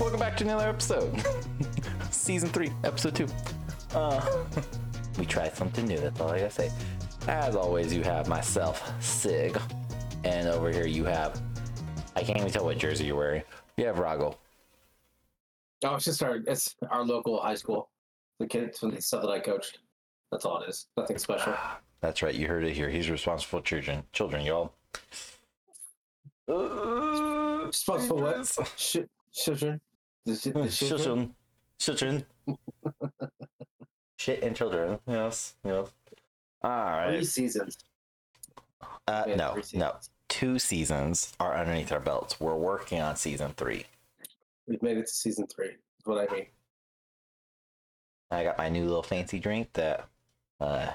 Welcome back to another episode. Season 3, Episode 2. Uh, we tried something new, that's all I gotta say. As always, you have myself, Sig. And over here you have, I can't even tell what jersey you're wearing. You have Rahgel. Oh, it's just our it's our local high school. The kids from the stuff that I coached. That's all it is. Nothing special. That's right, you heard it here. He's responsible for children, children, y'all. Responsible what? Sh- children. The, sh- the children. Children. Children. Shit and children. Yes. Yes. All Three seasons. Uh, We no, three no. Two seasons are underneath our belts. We're working on season three. We've made it to season three. Is what I mean. I got my new little fancy drink that uh,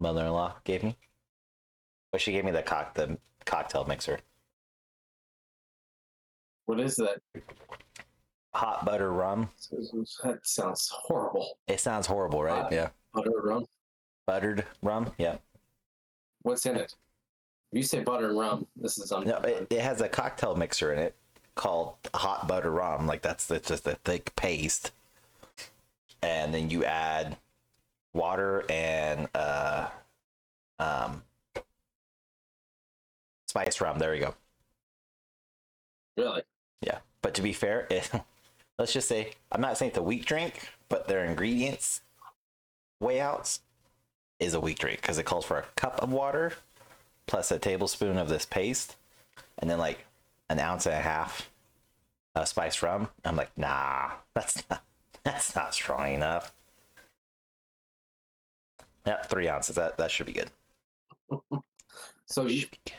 mother-in-law gave me. But she gave me the cock the cocktail mixer. What is that? Hot butter rum. That sounds horrible. It sounds horrible, right? Hot. yeah. Butter rum. Buttered rum. Yeah. What's in it? You say butter and rum, this is on. No, it, it has a cocktail mixer in it called hot butter rum. Like that's it's just a thick paste, and then you add water and uh, um, spice rum. There you go. really? Yeah, but to be fair, it, let's just say I'm not saying it's a weak drink, but their ingredients way outs is a weak drink because it calls for a cup of water plus a tablespoon of this paste, and then like an ounce and a half of spiced rum. I'm like, nah, that's not that's not strong enough. Yeah, three ounces. That that should be good. So you, Should be good.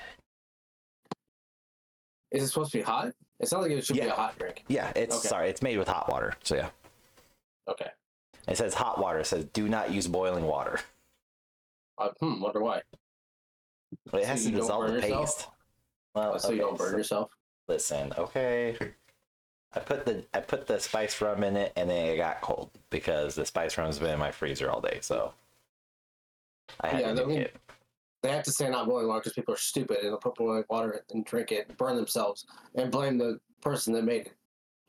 is it supposed to be hot? It sounds like it should be a hot drink. Yeah, it's Okay. sorry, it's made with hot water. So yeah, Okay. it says hot water. It says do not use boiling water. Uh, hmm. Wonder why. It So has to dissolve the yourself? paste. Well, so you don't burn so- yourself. Listen, okay. I put the I put the spice rum in it, and then it got cold because the spice rum's been in my freezer all day. So I had Yeah, to nuke it. They have to say not boiling water because people are stupid and they'll put boiling water and drink it, burn themselves, and blame the person that made it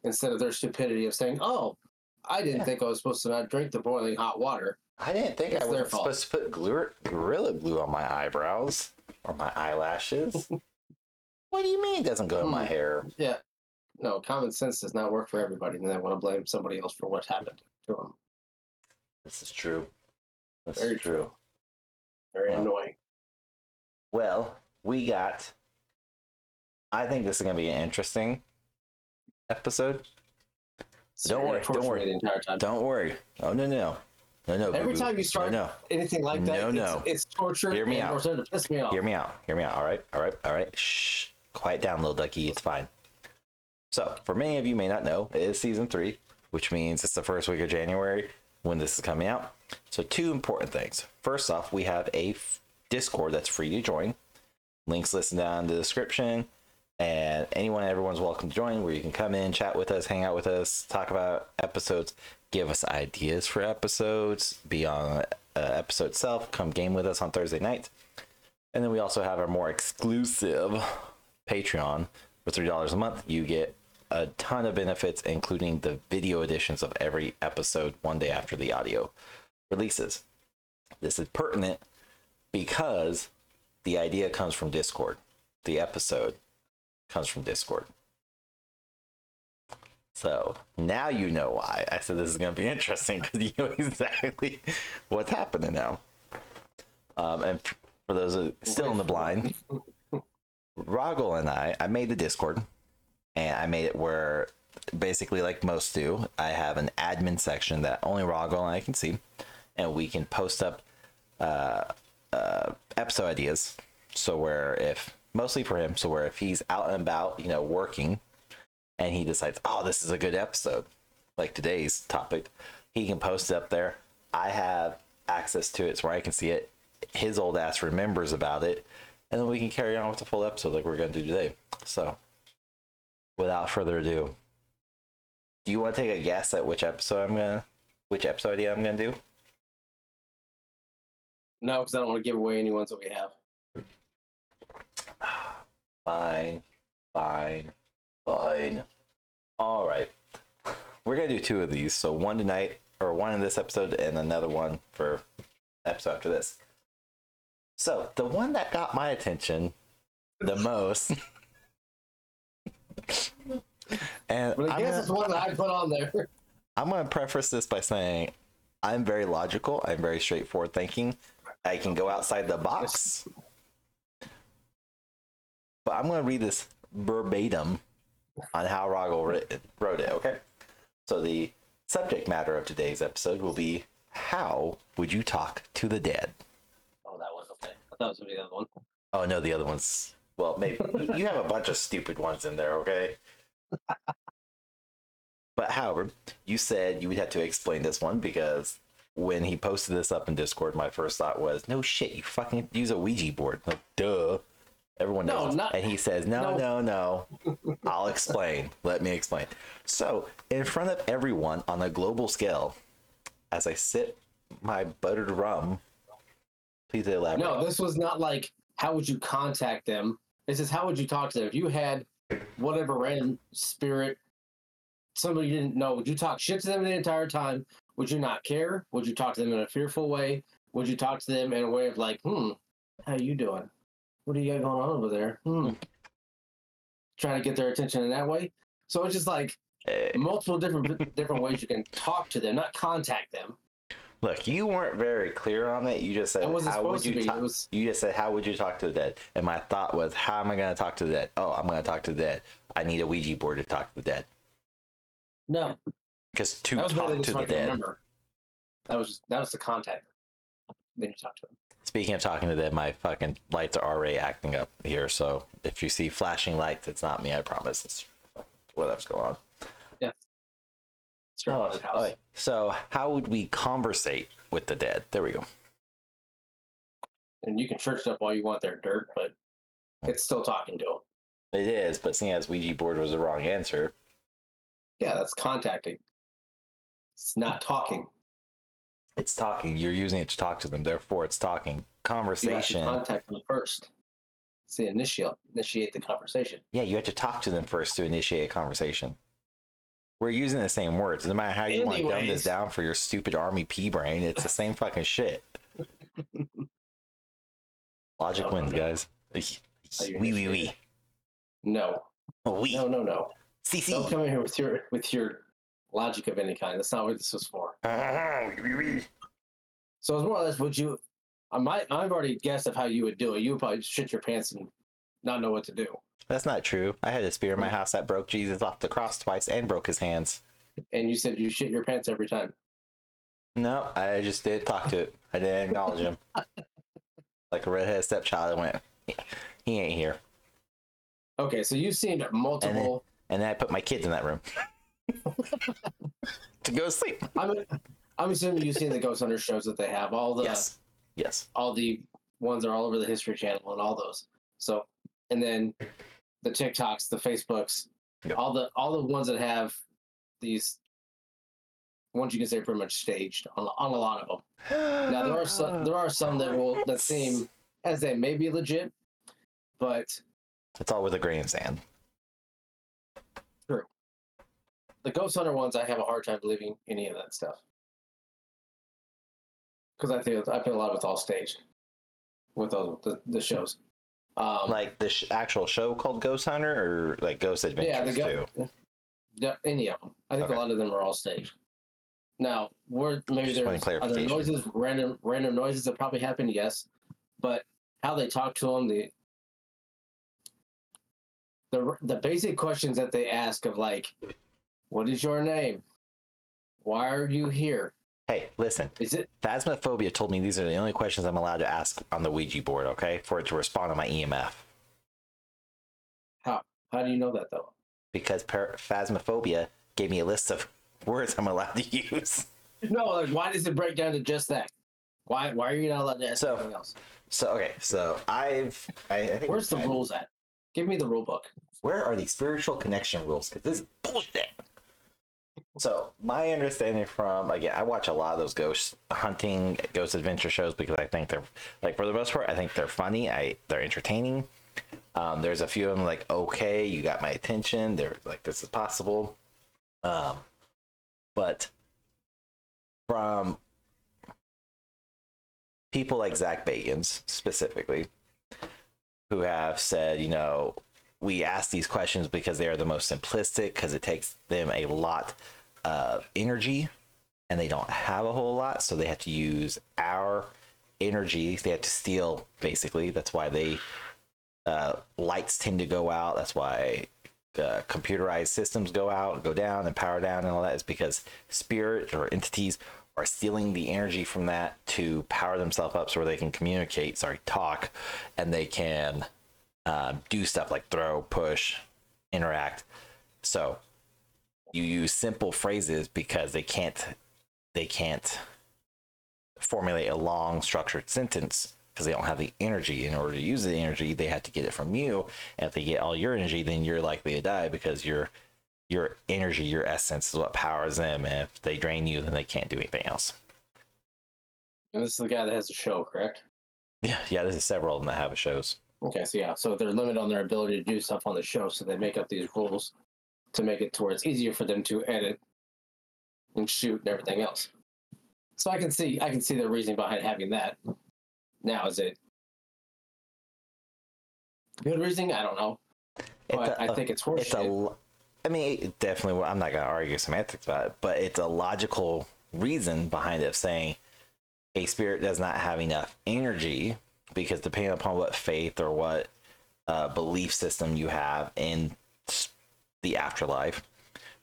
instead of their stupidity of saying, "Oh, I didn't Yeah. think I was supposed to not drink the boiling hot water." I didn't think It's I was supposed to put glue, gorilla glue on my eyebrows or my eyelashes. what do you mean it doesn't go in my Hmm. hair? Yeah, no, common sense does not work for everybody, and they want to blame somebody else for what happened to them. This is true. This Very is true. Very annoying. Well, we got. I think this is going to be an interesting episode. It's Don't worry, don't worry. The entire time. Don't worry. Oh no no no no. Every boo-boo. time you start no, anything like that, No, no. it's torture. Hear me out. Or starting to piss me off. Hear me out. Hear me out. All right. All right. All right. Shh. Quiet down, little ducky. It's fine. So, for many of you may not know, it is season three, which means it's the first week of January when this is coming out. So, two important things. First off, we have a f- Discord that's free to join. Links listed down in the description. And anyone, everyone's welcome to join where you can come in, chat with us, hang out with us, talk about episodes, give us ideas for episodes, be on uh, episode itself, come game with us on Thursday night. And then we also have our more exclusive Patreon. For $3 a month, you get a ton of benefits, including the video editions of every episode one day after the audio releases. This is pertinent because the idea comes from Discord. The episode comes from Discord. So now you know why I said this is going to be interesting because you know exactly what's happening now. Um, and for those still in the blind, Rahgel and I, I made the Discord, and I made it where basically, like most do, I have an admin section that only Rahgel and I can see, and we can post up uh, uh, episode ideas. So where if mostly for him, so where if he's out and about, you know, working, and he decides, oh, this is a good episode, like today's topic, he can post it up there. I have access to it, so where I can see it. His old ass remembers about it, and then we can carry on with the full episode like we're going to do today. So, without further ado, do you want to take a guess at which episode I'm gonna, which episode idea I'm gonna do? No, because I don't want to give away any ones that we have. Fine, fine, fine. All right. We're going to do two of these. So one tonight, or one in this episode, and another one for episode after this. So the one that got my attention the most. and But I I'm guess gonna- it's one that I put on there. I'm going to preface this by saying I'm very logical. I'm very straightforward thinking. I can go outside the box. But I'm going to read this verbatim on how Rahgel writ- wrote it, okay? So the subject matter of today's episode will be how would you talk to the dead? Oh, that was okay. I thought it was gonna be the other one. Oh no, the other ones. Well, maybe you have a bunch of stupid ones in there, okay? But however, you said you would have to explain this one because when he posted this up in Discord, my first thought was, "No shit, you fucking use a Ouija board." Like, duh. Everyone knows. No, not- and he says, "No, no. no, no. I'll explain. Let me explain." So, in front of everyone on a global scale, as I sip my buttered rum, please elaborate. No, this was not like how would you contact them. This is how would you talk to them. If you had whatever random spirit, somebody you didn't know, would you talk shit to them the entire time? Would you not care? Would you talk to them in a fearful way? Would you talk to them in a way of like, hmm, how you doing? What do you got going on over there? Hmm. Trying to get their attention in that way. So it's just like Eh, multiple different different ways you can talk to them, not contact them. Look, you weren't very clear on it. You just said, "How would you talk?" Was You just said, "How would you talk to the dead?" And my thought was, "How am I going to talk to the dead?" Oh, I'm going to talk to the dead. I need a Ouija board to talk to the dead. no. Because to talk to the dead. remember. That was that was the contact. Then you talk to them. Speaking of talking to the dead, my fucking lights are already acting up here. So if you see flashing lights, it's not me. I promise. It's whatever's going on. It's your Oh. So how would we conversate with the dead? There we go. And you can church up all you want there, dirt, but it's still talking to them. It is, but seeing as Ouija board was the wrong answer, Yeah, that's contacting. It's not talking. it's talking. You're using it to talk to them. Therefore, it's talking. You have to Conversation. contact them first. It's the initial initiate the conversation. Yeah, you have to talk to them first to initiate a conversation. We're using the same words. No matter how you want to dumb this down for your stupid army pea brain, it's the same fucking shit. Logic wins, guys. Wee wee wee. No, oh, Wee. no, no, no. See Don't come in here with your with your logic of any kind. That's not what this was for. So it's more or less would you I might I've already guessed of how you would do it. You would probably shit your pants and not know what to do. That's not true. I had a spear in my house that broke Jesus off the cross twice and broke his hands. And you said you shit your pants every time. No, I just did talk to it. I didn't acknowledge him. like a redheaded stepchild, I went, he ain't here. Okay, so you've seen multiple And then I put my kids in that room to go to sleep. I'm I'm assuming you've seen the Ghost Hunter shows that they have. All the Yes. Yes. all the ones that are all over the History Channel and all those. So and then the TikToks, the Facebooks, Yep. all the all the ones that have these ones you can say pretty much staged on, on a lot of them. Now there are some there are some that will that seem as they may be legit, but It's all with a grain of sand. The Ghost Hunter ones I have a hard time believing any of that stuff. Because I feel I feel a lot of it's all staged with those the, the shows. Um, Like the sh- actual show called Ghost Hunter or like Ghost Adventures yeah, the too? go- yeah, any of them. I think Okay. a lot of them are all staged. Now, where maybe there's other noises, random random noises that probably happen, yes, but how they talk to them, the the the basic questions that they ask of like, what is your name? Why are you here? Hey, listen. Is it Phasmophobia told me these are the only questions I'm allowed to ask on the Ouija board, okay? For it to respond on my EMF. how? How do you know that though? Because par- Phasmophobia gave me a list of words I'm allowed to use. No, like why does it break down to just that? Why why are you not allowed to ask So- anything else? So, okay, so I've. I, I think Where's the I- rules at? Give me the rule book. Where are the spiritual connection rules? Because this is bullshit. So my understanding from again, I watch a lot of those ghost hunting, ghost adventure shows because I think they're like for the most part, I think they're funny. I they're entertaining. Um, there's a few of them like okay, you got my attention. They're like this is possible. Um, but from people like Zach Bagans specifically, who have said, you know, we ask these questions because they are the most simplistic, because it takes them a lot energy and they don't have a whole lot. So they have to use our energy. They have to steal, basically. That's why they uh, lights tend to go out. That's why uh, computerized systems go out, go down, and power down, and all that is because spirit or entities are stealing the energy from that to power themselves up so they can communicate, sorry, talk, and they can uh, do stuff like throw, push, interact. So you use simple phrases because they can't they can't formulate a long structured sentence because they don't have the energy. In order to use the energy, they have to get it from you. And if they get all your energy, then you're likely to die because your your energy, your essence is what powers them. And if they drain you, then they can't do anything else. And this is the guy that has a show, correct? Yeah, yeah. There's several of them that have shows. Okay, so yeah, so they're limited on their ability to do stuff on the show, so they make up these rules to make it to where it's easier for them to edit and shoot and everything else. So I can see I can see the reasoning behind having that. Now is it good reasoning? I don't know. But a- I think it's horseshit. it's a l- i mean it definitely i'm not going to argue semantics about it but it's a logical reason behind it of saying a spirit does not have enough energy because depending upon what faith or what uh, belief system you have in the afterlife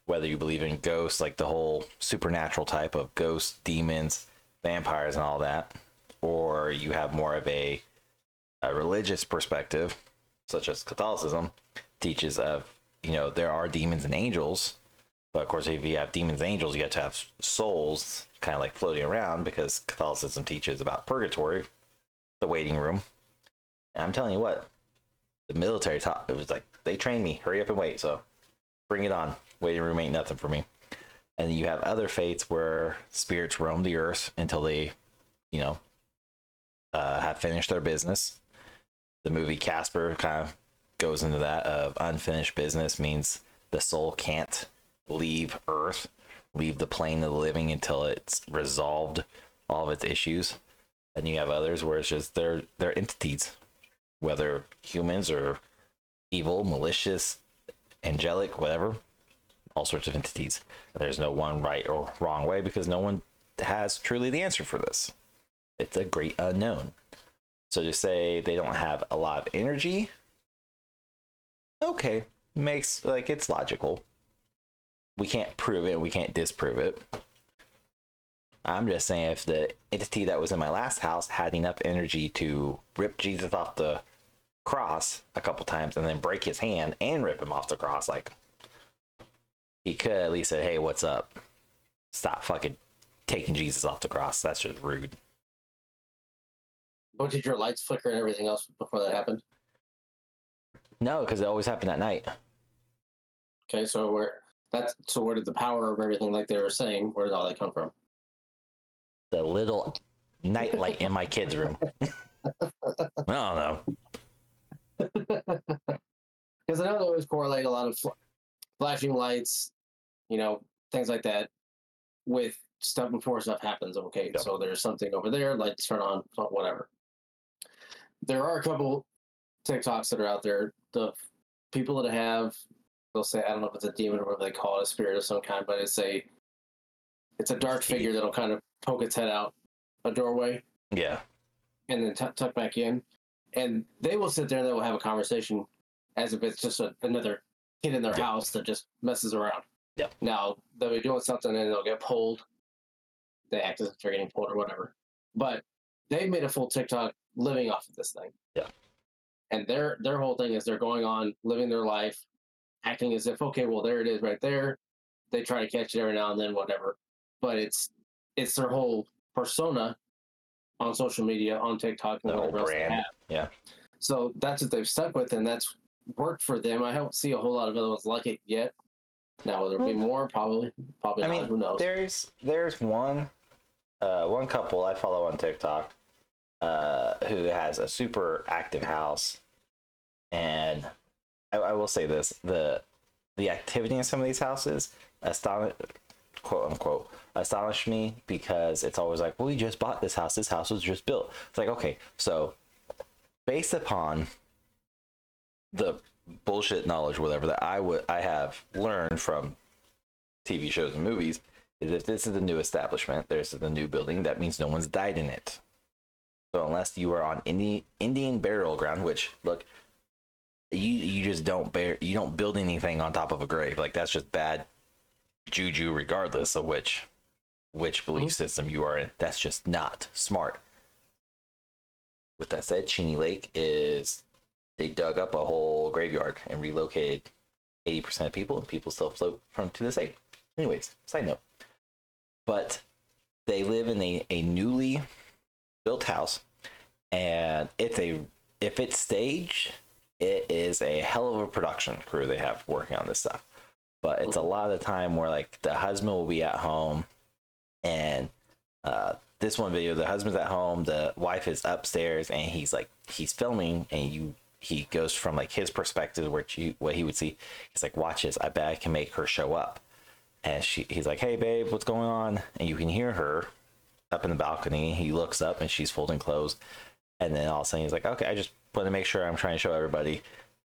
whether you believe in ghosts like the whole supernatural type of ghosts demons vampires and all that or you have more of a, a religious perspective such as catholicism teaches of you know there are demons and angels but of course if you have demons and angels you have to have souls kind of like floating around because catholicism teaches about purgatory the waiting room. And i'm telling you what the military taught it was like they trained me hurry up and wait so bring it on waiting room ain't nothing for me. And you have other faiths where spirits roam the earth until they you know uh, have finished their business. The movie casper kind of goes into that of unfinished business means the soul can't leave earth leave the plane of the living until it's resolved all of its issues. And you have others where it's just they're they're entities whether humans or evil malicious angelic whatever all sorts of entities. There's no one right or wrong way because no one has truly the answer for this. It's a great unknown. So to say they don't have a lot of energy okay makes like it's logical. We can't prove it. We can't disprove it. I'm just saying if the entity that was in my last house had enough energy to rip jesus off the cross a couple times and then break his hand and rip him off the cross like he could at least say hey what's up? Stop fucking taking jesus off the cross. That's just rude. But did your lights flicker and everything else before that happened? no because it always happened at night. Okay, so where that's so where did the power of everything like they were saying, where did all that come from? the little night light in my kid's room. I don't know Because I know they always correlate a lot of fl- flashing lights, you know, things like that, with stuff before stuff happens. Okay, Yeah. so there's something over there, lights turn on, whatever. There are a couple TikToks that are out there. The people that have, they'll say, I don't know if it's a demon or whatever they call it, a spirit of some kind, but it's a, it's a dark figure that'll kind of poke its head out a doorway yeah and then tuck tuck back in, and they will sit there and they will have a conversation as if it's just a, another kid in their Yeah. house that just messes around. Yeah. Now they'll be doing something and they'll get pulled. They act as if they're getting pulled or whatever, but they made a full TikTok living off of this thing. Yeah. And their their whole thing is they're going on living their life, acting as if okay, well there it is right there. They try to catch it every now and then, whatever. But it's it's their whole persona on social media, on TikTok, and The whole whatever else they brand. have. Yeah. So that's what they've stuck with, and that's worked for them. I don't see a whole lot of other ones like it yet. Now, will there be more? Probably. Probably I not. mean, Who knows? there's there's one uh, one couple I follow on TikTok uh, who has a super active house, and I, I will say this: the the activity in some of these houses astonish quote unquote astonish me because it's always like, well, we just bought this house. This house was just built. It's like, okay, so based upon the bullshit knowledge, whatever that I would I have learned from TV shows and movies, is if this is a new establishment, there's the new building, that means no one's died in it. So unless you are on Indian Indian burial ground, which look, you you just don't bear you don't build anything on top of a grave. Like that's just bad juju, regardless of which which belief mm-hmm. system you are in. That's just not smart. With that said, Cheney Lake is they dug up a whole graveyard and relocated 80% of people, and people still float from to this day. Anyways, side note. But they live in a, a newly built house, and it's a if it's staged, it is a hell of a production crew they have working on this stuff. But it's a mm-hmm. lot of the time where like the husband will be at home, and uh, this one video, the husband's at home, the wife is upstairs, and he's like he's filming, and you he goes from like his perspective where you what he would see. He's like, watch this. I bet I can make her show up. And she, he's like, hey babe, what's going on? And you can hear her up in the balcony. He looks up and she's folding clothes. And then all of a sudden he's like, okay, I just want to make sure I'm trying to show everybody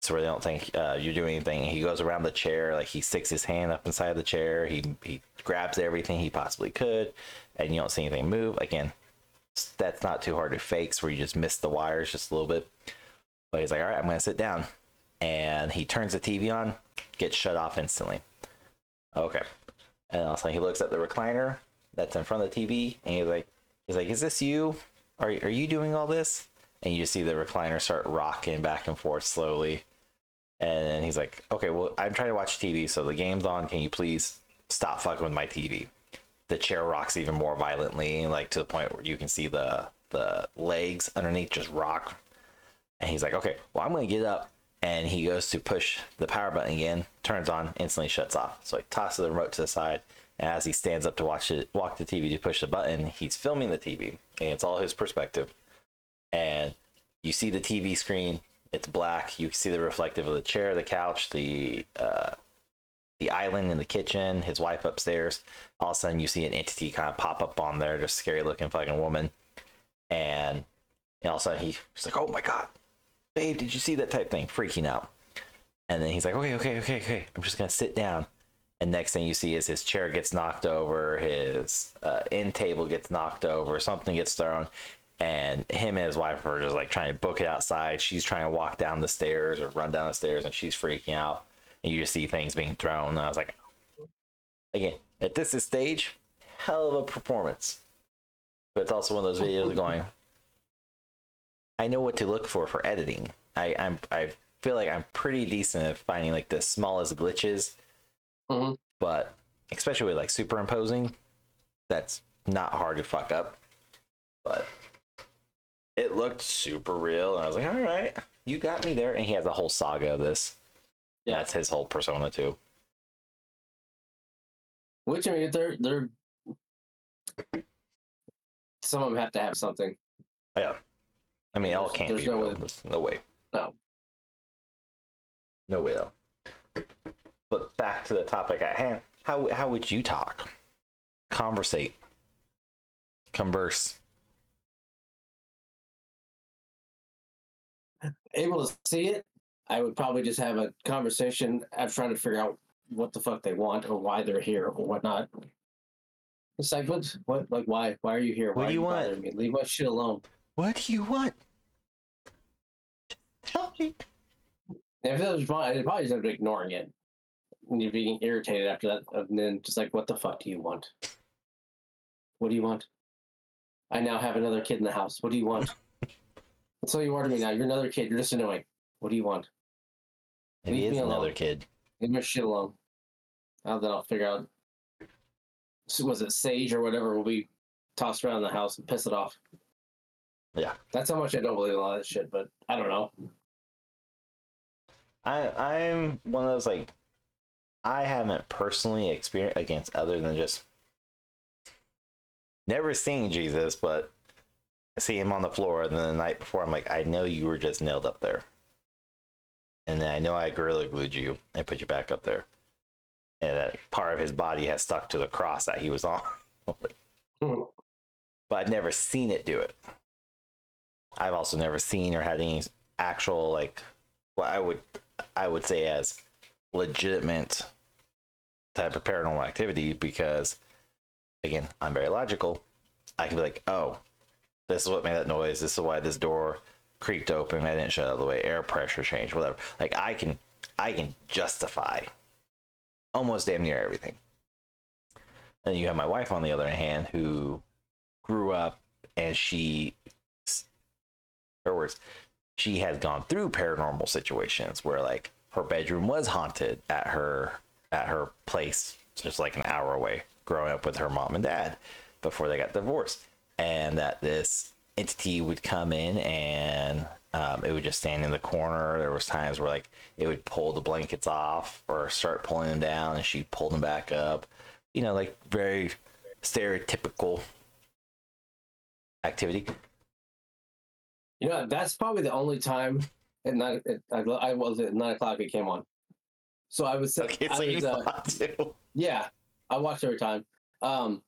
so they don't think uh, you're doing anything. He goes around the chair, like he sticks his hand up inside the chair. He he grabs everything he possibly could, and you don't see anything move. Again, that's not too hard to fakes where you just miss the wires just a little bit. But he's like, all right, I'm gonna sit down, and he turns the TV on, gets shut off instantly. Okay, and all of a sudden he looks at the recliner that's in front of the TV, and he's like, he's like, is this you? Are are you doing all this? And you just see the recliner start rocking back and forth slowly. And then he's like, okay, well, I'm trying to watch TV, so the game's on. Can you please stop fucking with my TV? The chair rocks even more violently, like to the point where you can see the the legs underneath just rock. And he's like, okay, well, I'm gonna get up. And he goes to push the power button again, turns on, instantly shuts off. So he tosses the remote to the side. And as he stands up to watch it, walk the TV to push the button, he's filming the TV, and it's all his perspective. And you see the TV screen it's black. You see the reflective of the chair, the couch, the uh, the island in the kitchen, his wife upstairs. All of a sudden, you see an entity kind of pop up on there, just scary looking fucking woman. And, and all of a sudden, he, he's like, "Oh my god, babe, did you see that type thing?" Freaking out. And then he's like, "Okay, okay, okay, okay. I'm just gonna sit down." And next thing you see is his chair gets knocked over, his uh, end table gets knocked over, something gets thrown, and him and his wife are just like trying to book it outside. She's trying to walk down the stairs or run down the stairs, and she's freaking out. And you just see things being thrown. And I was like, again, at this stage, hell of a performance. But it's also one of those videos going, I know what to look for for editing. I I'm I feel like I'm pretty decent at finding like the smallest glitches, Mhm. but especially with like superimposing, that's not hard to fuck up. But it looked super real, and I was like, all right, you got me there. And he has a whole saga of this. Yeah, that's his whole persona too. Which I mean, they're they're some of them have to have something. Yeah, I mean, all can't there's be no real. way- There's no way. No. No way though. But back to the topic at hand. How how would you talk? Conversate. Converse. Able to see it, I would probably just have a conversation. I'm trying to figure out what the fuck they want or why they're here or whatnot. It's like what what like why why are you here? What do you want? Me? Leave my shit alone. What do you want? Tell me. If it was fine, I'd probably just end up ignoring it. And you're being irritated after that, and then just like, what the fuck do you want? What do you want? I now have another kid in the house. What do you want? That's all you are to me now. You're another kid. You're just annoying. What do you want? Maybe Leave he is me another kid. Leave my shit alone. Now then I'll figure out. So was it sage or whatever will be tossed around the house and piss it off? Yeah. That's how much I don't believe a lot of this shit, but I don't know. I I'm one of those like I haven't personally experienced against other than just never seeing Jesus, but see him on the floor and then the night before I'm like, I know you were just nailed up there. And then I know I gorilla glued you and put you back up there. and that part of his body has stuck to the cross that he was on. But I've never seen it do it. I've also never seen or had any actual like what I would I would say as legitimate type of paranormal activity because again, I'm very logical. I can be like, oh, this is what made that noise. This is why this door creaked open. I didn't shut out the way. Air pressure changed, whatever. Like I can, I can justify almost damn near everything. And you have my wife on the other hand, who grew up and she, her words, she had gone through paranormal situations where like her bedroom was haunted at her at her place, just like an hour away, growing up with her mom and dad before they got divorced, and that this entity would come in and um, it would just stand in the corner. There was times where like it would pull the blankets off or start pulling them down, and she'd pull them back up. You know, like very stereotypical activity. You know, that's probably the only time at nine. At, I I was at nine o'clock. It came on. So I was. Okay, so you was, uh. Yeah, I watched every time. Um,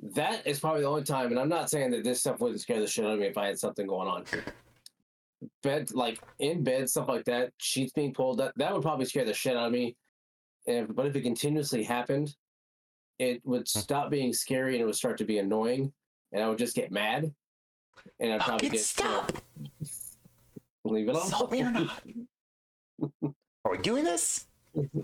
that is probably the only time, and I'm not saying that this stuff wouldn't scare the shit out of me if I had something going on. Bed, like in bed, stuff like that, sheets being pulled, that that would probably scare the shit out of me. And, but if it continuously happened, it would Hmm. stop being scary and it would start to be annoying, and I would just get mad, and I'd probably get stop! leave it Stop me or not? Are we doing this?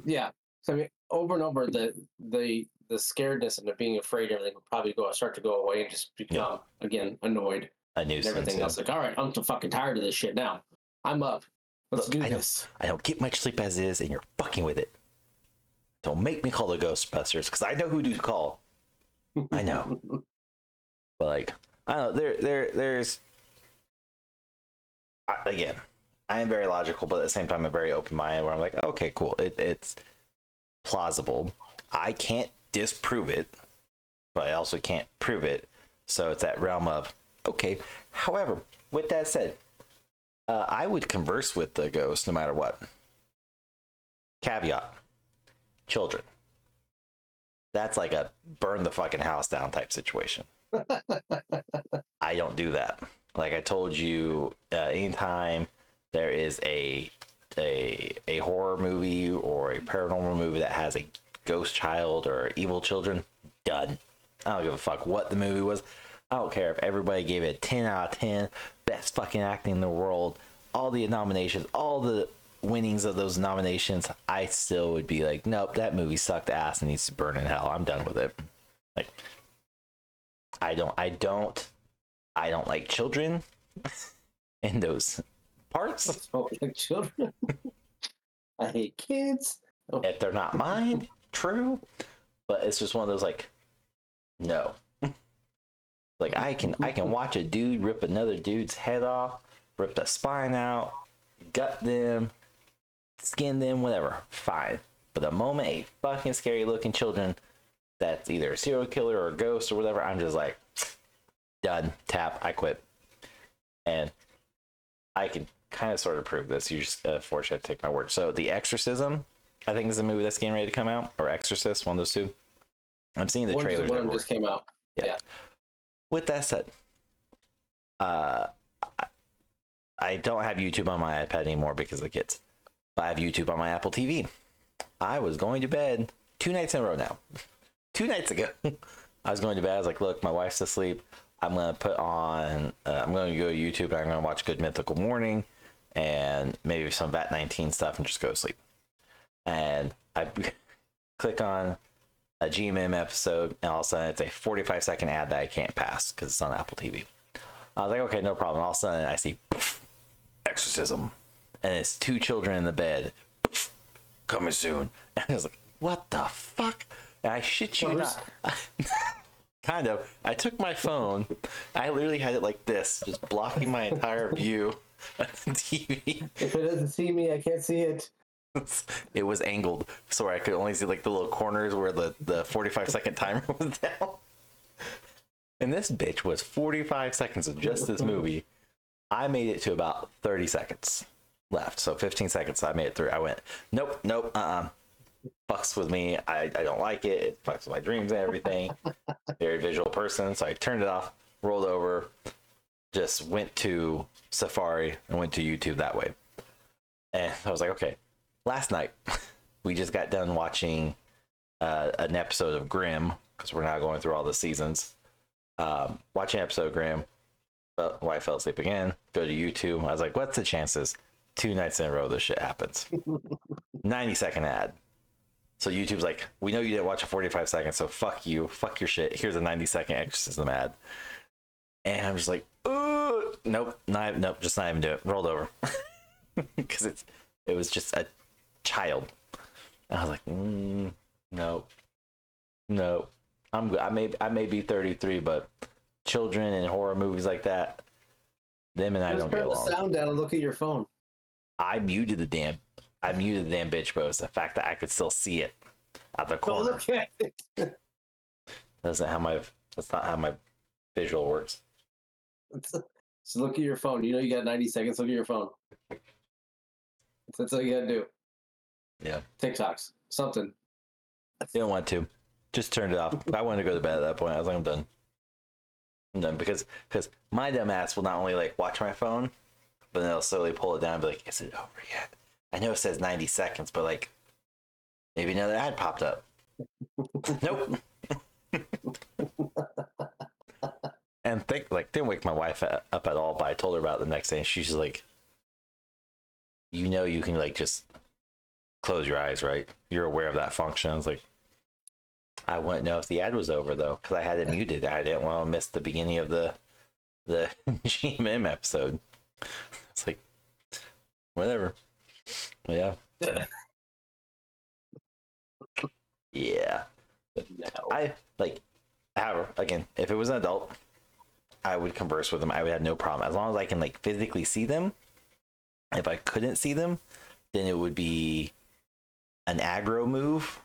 yeah. So I mean, over and over, the the the scaredness and the being afraid, everything would probably go start to go away and just become again annoyed A nuisance. everything yeah. else. Like, all right, I'm so fucking tired of this shit now. I'm up. Let's Look, do I this. I don't get much sleep as is, and you're fucking with it. Don't make me call the Ghostbusters because I know who to call. I know. But like, I don't know. There, there, there's. I, again, I am very logical, but at the same time, I'm very open minded. Where I'm like, okay, cool. It, it's plausible. I can't disprove it, but I also can't prove it. So it's that realm of okay. However, with that said, uh, I would converse with the ghost no matter what. Caveat: children. That's like a burn the fucking house down type situation. I don't do that. Like I told you, uh, anytime there is a a a horror movie or a paranormal movie that has a ghost child or evil children, done. I don't give a fuck what the movie was. I don't care if everybody gave it a 10 out of 10, best fucking acting in the world, all the nominations, all the winnings of those nominations, I still would be like, nope, that movie sucked ass and needs to burn in hell. I'm done with it. Like, I don't, I don't, I don't like children in those parts. Oh, like children. I hate kids. If they're not mine, true. But it's just one of those like, no. like I can, I can watch a dude rip another dude's head off, rip the spine out, gut them, skin them, whatever. Fine. But the moment a fucking scary looking children that's either a serial killer or a ghost or whatever, I'm just like, done. Tap. I quit. And I can kind of sort of prove this. You just uh, fortunate to take my word. So, The Exorcism, I think is a movie that's getting ready to come out, or Exorcist, one of those two. I'm seeing the One, trailers. one of them everywhere. just came out. Yeah. With that said, uh, I- don't have YouTube on my iPad anymore because of the kids. But I have YouTube on my Apple TV. I was going to bed two nights in a row now. Two nights ago, I was going to bed. I was like, "Look, my wife's asleep. I'm gonna put on. Uh, I'm gonna go to YouTube and I'm gonna watch Good Mythical Morning and maybe some Vat 19 stuff and just go to sleep." And I click on a GMM episode, and all of a sudden it's a 45 second ad that I can't pass because it's on Apple TV. I was like, okay, no problem. All of a sudden I see exorcism, and it's two children in the bed coming soon. And I was like, what the fuck? And I shit you First- not. kind of. I took my phone. I literally had it like this, just blocking my entire view of the TV. If it doesn't see me, I can't see it. it was angled so I could only see like the little corners where the, the 45 second timer was down. And this bitch was 45 seconds of just this movie. I made it to about 30 seconds left. So 15 seconds I made it through. I went, nope, nope, uh uh fucks with me. I, I don't like it. It fucks with my dreams and everything. Very visual person. So I turned it off, rolled over, just went to Safari and went to YouTube that way. And I was like, okay. Last night, we just got done watching uh, an episode of Grimm because we're now going through all the seasons. Um, watching episode of Grimm. But I fell asleep again. Go to YouTube. I was like, what's the chances? Two nights in a row, this shit happens. 90 second ad. So YouTube's like, we know you didn't watch a 45 seconds, so fuck you, fuck your shit. Here's a 90 second exorcism ad. And I'm just like, Ooh, nope, not nope, just not even do it. Rolled over. Because it's it was just a child. And I was like, mm, no, no. I'm good. I may I may be 33, but children and horror movies like that, them and I Just don't get turn the sound down and look at your phone. I muted the damn I muted the damn bitch, but it was the fact that I could still see it out the Oh, corner. look at it. That's not how my that's not how my visual works. So look at your phone. You know you got 90 seconds. Look at your phone. That's all you gotta do. Yeah. TikToks, something. Didn't want to. Just turned it off. I wanted to go to bed at that point. I was like, I'm done. I'm done because because my dumb ass will not only like watch my phone, but then it'll slowly pull it down and be like, is it over yet? I know it says 90 seconds, but like maybe another ad popped up. nope. and think like didn't wake my wife up at all, but I told her about the next day and she's like you know you can like just close your eyes, right? You're aware of that function. It's like, I wouldn't know if the ad was over though, because I had it muted. I didn't want to miss the beginning of the the GMM episode. It's like, whatever. Yeah, yeah. No. I like, however, again, if it was an adult, I would converse with them. I would have no problem as long as I can like physically see them. If I couldn't see them, then it would be an aggro move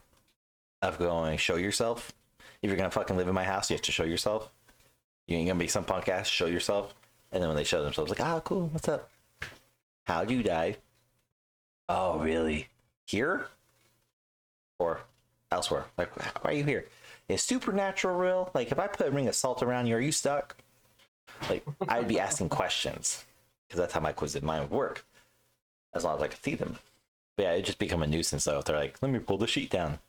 of going show yourself. If you're gonna fucking live in my house, you have to show yourself. You ain't gonna be some punk ass. Show yourself, and then when they show themselves, like, ah, cool, what's up? How'd you die? Oh, really? Here? Or elsewhere? Like, why are you here? Is supernatural real? Like, if I put a ring of salt around you, are you stuck? Like, I'd be asking questions because that's how my inquisitive mind would work. As long as I could see them. But yeah, it'd just become a nuisance though. If they're like, let me pull the sheet down.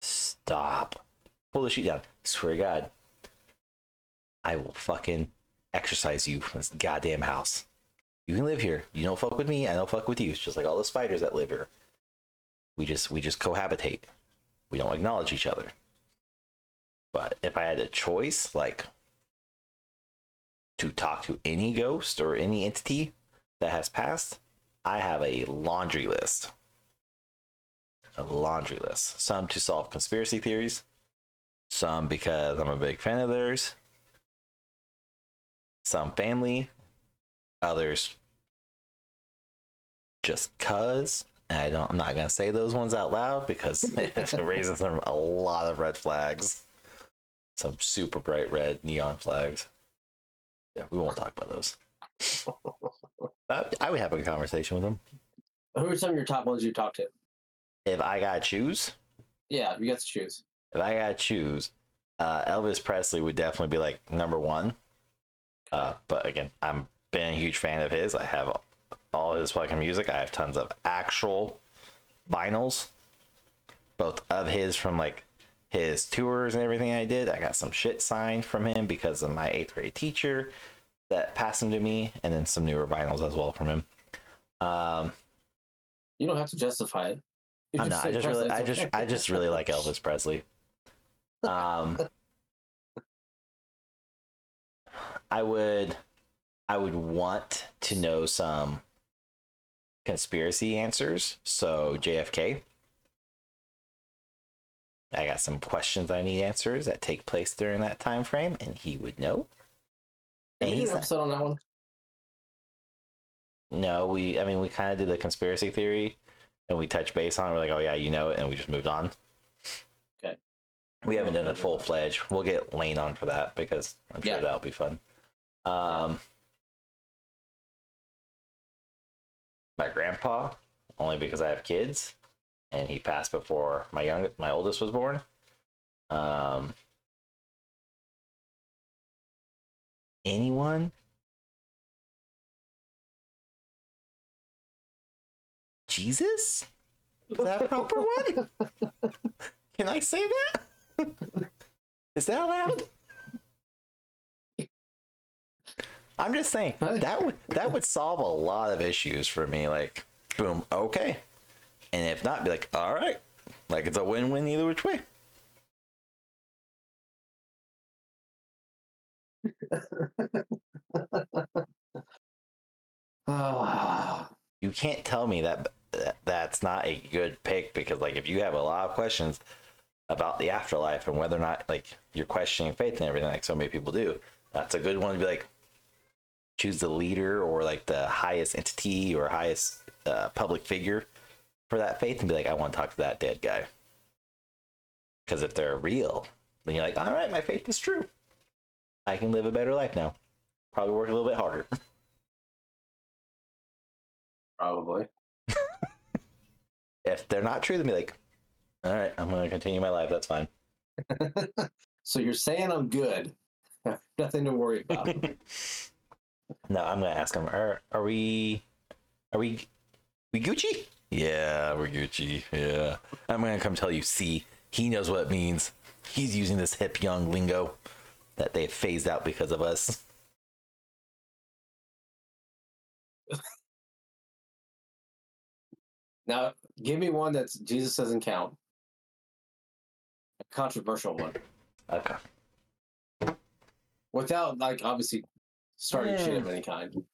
Stop. Pull the sheet down. swear to God. I will fucking exercise you from this goddamn house. You can live here. You don't fuck with me. I don't fuck with you. It's just like all the spiders that live here. We just we just cohabitate. We don't acknowledge each other. But if I had a choice, like to talk to any ghost or any entity that has passed, I have a laundry list. A laundry list. Some to solve conspiracy theories, some because I'm a big fan of theirs, some family, others just cuz. I don't I'm not gonna say those ones out loud because it raises them a lot of red flags. Some super bright red neon flags. Yeah, we won't talk about those. But I would have a conversation with them. Who are some of your top ones you talk to? If I gotta choose, Yeah, you got to choose. if I gotta choose, uh, Elvis Presley would definitely be like number one. Uh, but again, I'm been a huge fan of his. I have all his fucking music. I have tons of actual vinyls, both of his from like his tours and everything I did. I got some shit signed from him because of my eighth grade teacher that passed them to me, and then some newer vinyls as well from him. Um, You don't have to justify it. I'm not. I just really, I just. I just really like Elvis Presley. Um, I would, I would want to know some conspiracy answers. So JFK. I got some questions I need answers that take place during that time frame, and he would know. Did we do he's an episode on that one? No, we. I mean, we kind of did the conspiracy theory, and we touched base on. it. We're like, oh yeah, you know it, and we just moved on. Okay. We haven't done a full fledged. We'll get Lane on for that because I'm sure Yeah. that'll be fun. Um, my grandpa, only because I have kids, and he passed before my young my oldest was born. Um, anyone? Jesus? Is that a proper one? Can I say that? Is that allowed? I'm just saying that would that would solve a lot of issues for me. Like, boom, okay, and if not, be like, all right, like it's a win-win either which way. You can't tell me that, that that's not a good pick because, like, if you have a lot of questions about the afterlife and whether or not like you're questioning faith and everything, like so many people do, that's a good one to be like choose the leader or like the highest entity or highest uh, public figure for that faith and be like, I want to talk to that dead guy. Because if they're real, then you're like, all right, my faith is true. I can live a better life now. Probably work a little bit harder. probably. if they're not true, then be like, all right, I'm going to continue my life. That's fine. So you're saying I'm good. Nothing to worry about. no, I'm going to ask him, are, are we, are we, we Gucci? Yeah, we're Gucci. Yeah. I'm going to come tell you, see, he knows what it means. He's using this hip young lingo that they phased out because of us. now, give me one that Jesus doesn't count. A controversial one. Okay. Without, like, obviously starting shit of any kind.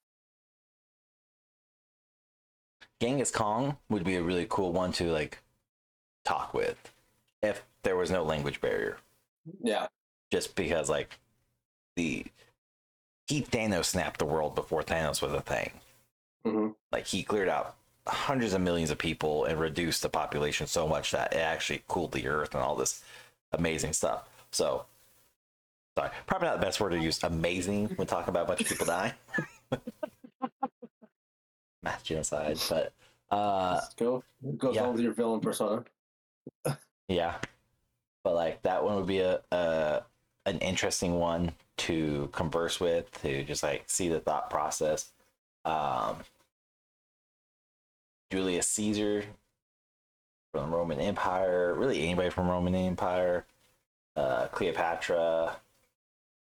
Genghis Khan would be a really cool one to like talk with if there was no language barrier. Yeah. Just because like the he Thanos snapped the world before Thanos was a thing. hmm Like he cleared out hundreds of millions of people and reduced the population so much that it actually cooled the earth and all this amazing stuff. So sorry, probably not the best word to use amazing when talking about a bunch of people dying. Mass genocide, but uh Let's go. Goes yeah. on with your villain persona. Yeah, but like that one would be a, a an interesting one to converse with, to just like see the thought process. Um, Julius Caesar from the Roman Empire, really anybody from Roman Empire, uh, Cleopatra,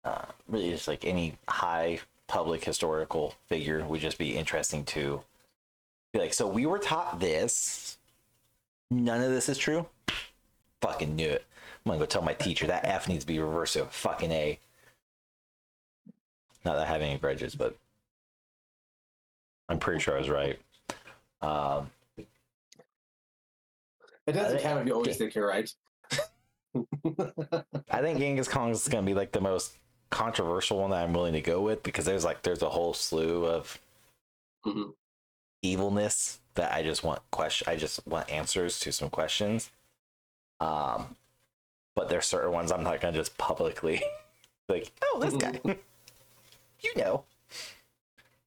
uh, really just like any high public historical figure would just be interesting to be like. So we were taught this. None of this is true fucking knew it. I'm gonna go tell my teacher that F needs to be reversed to a fucking A. Not that I have any grudges, but I'm pretty sure I was right. Um, It doesn't think- count if you always think you're right. I think Genghis Khan is gonna be like the most controversial one that I'm willing to go with because there's like there's a whole slew of Mhm. evilness that I just want question. I just want answers to some questions. Um, but there's certain ones I'm not gonna just publicly like, oh, this guy, you know.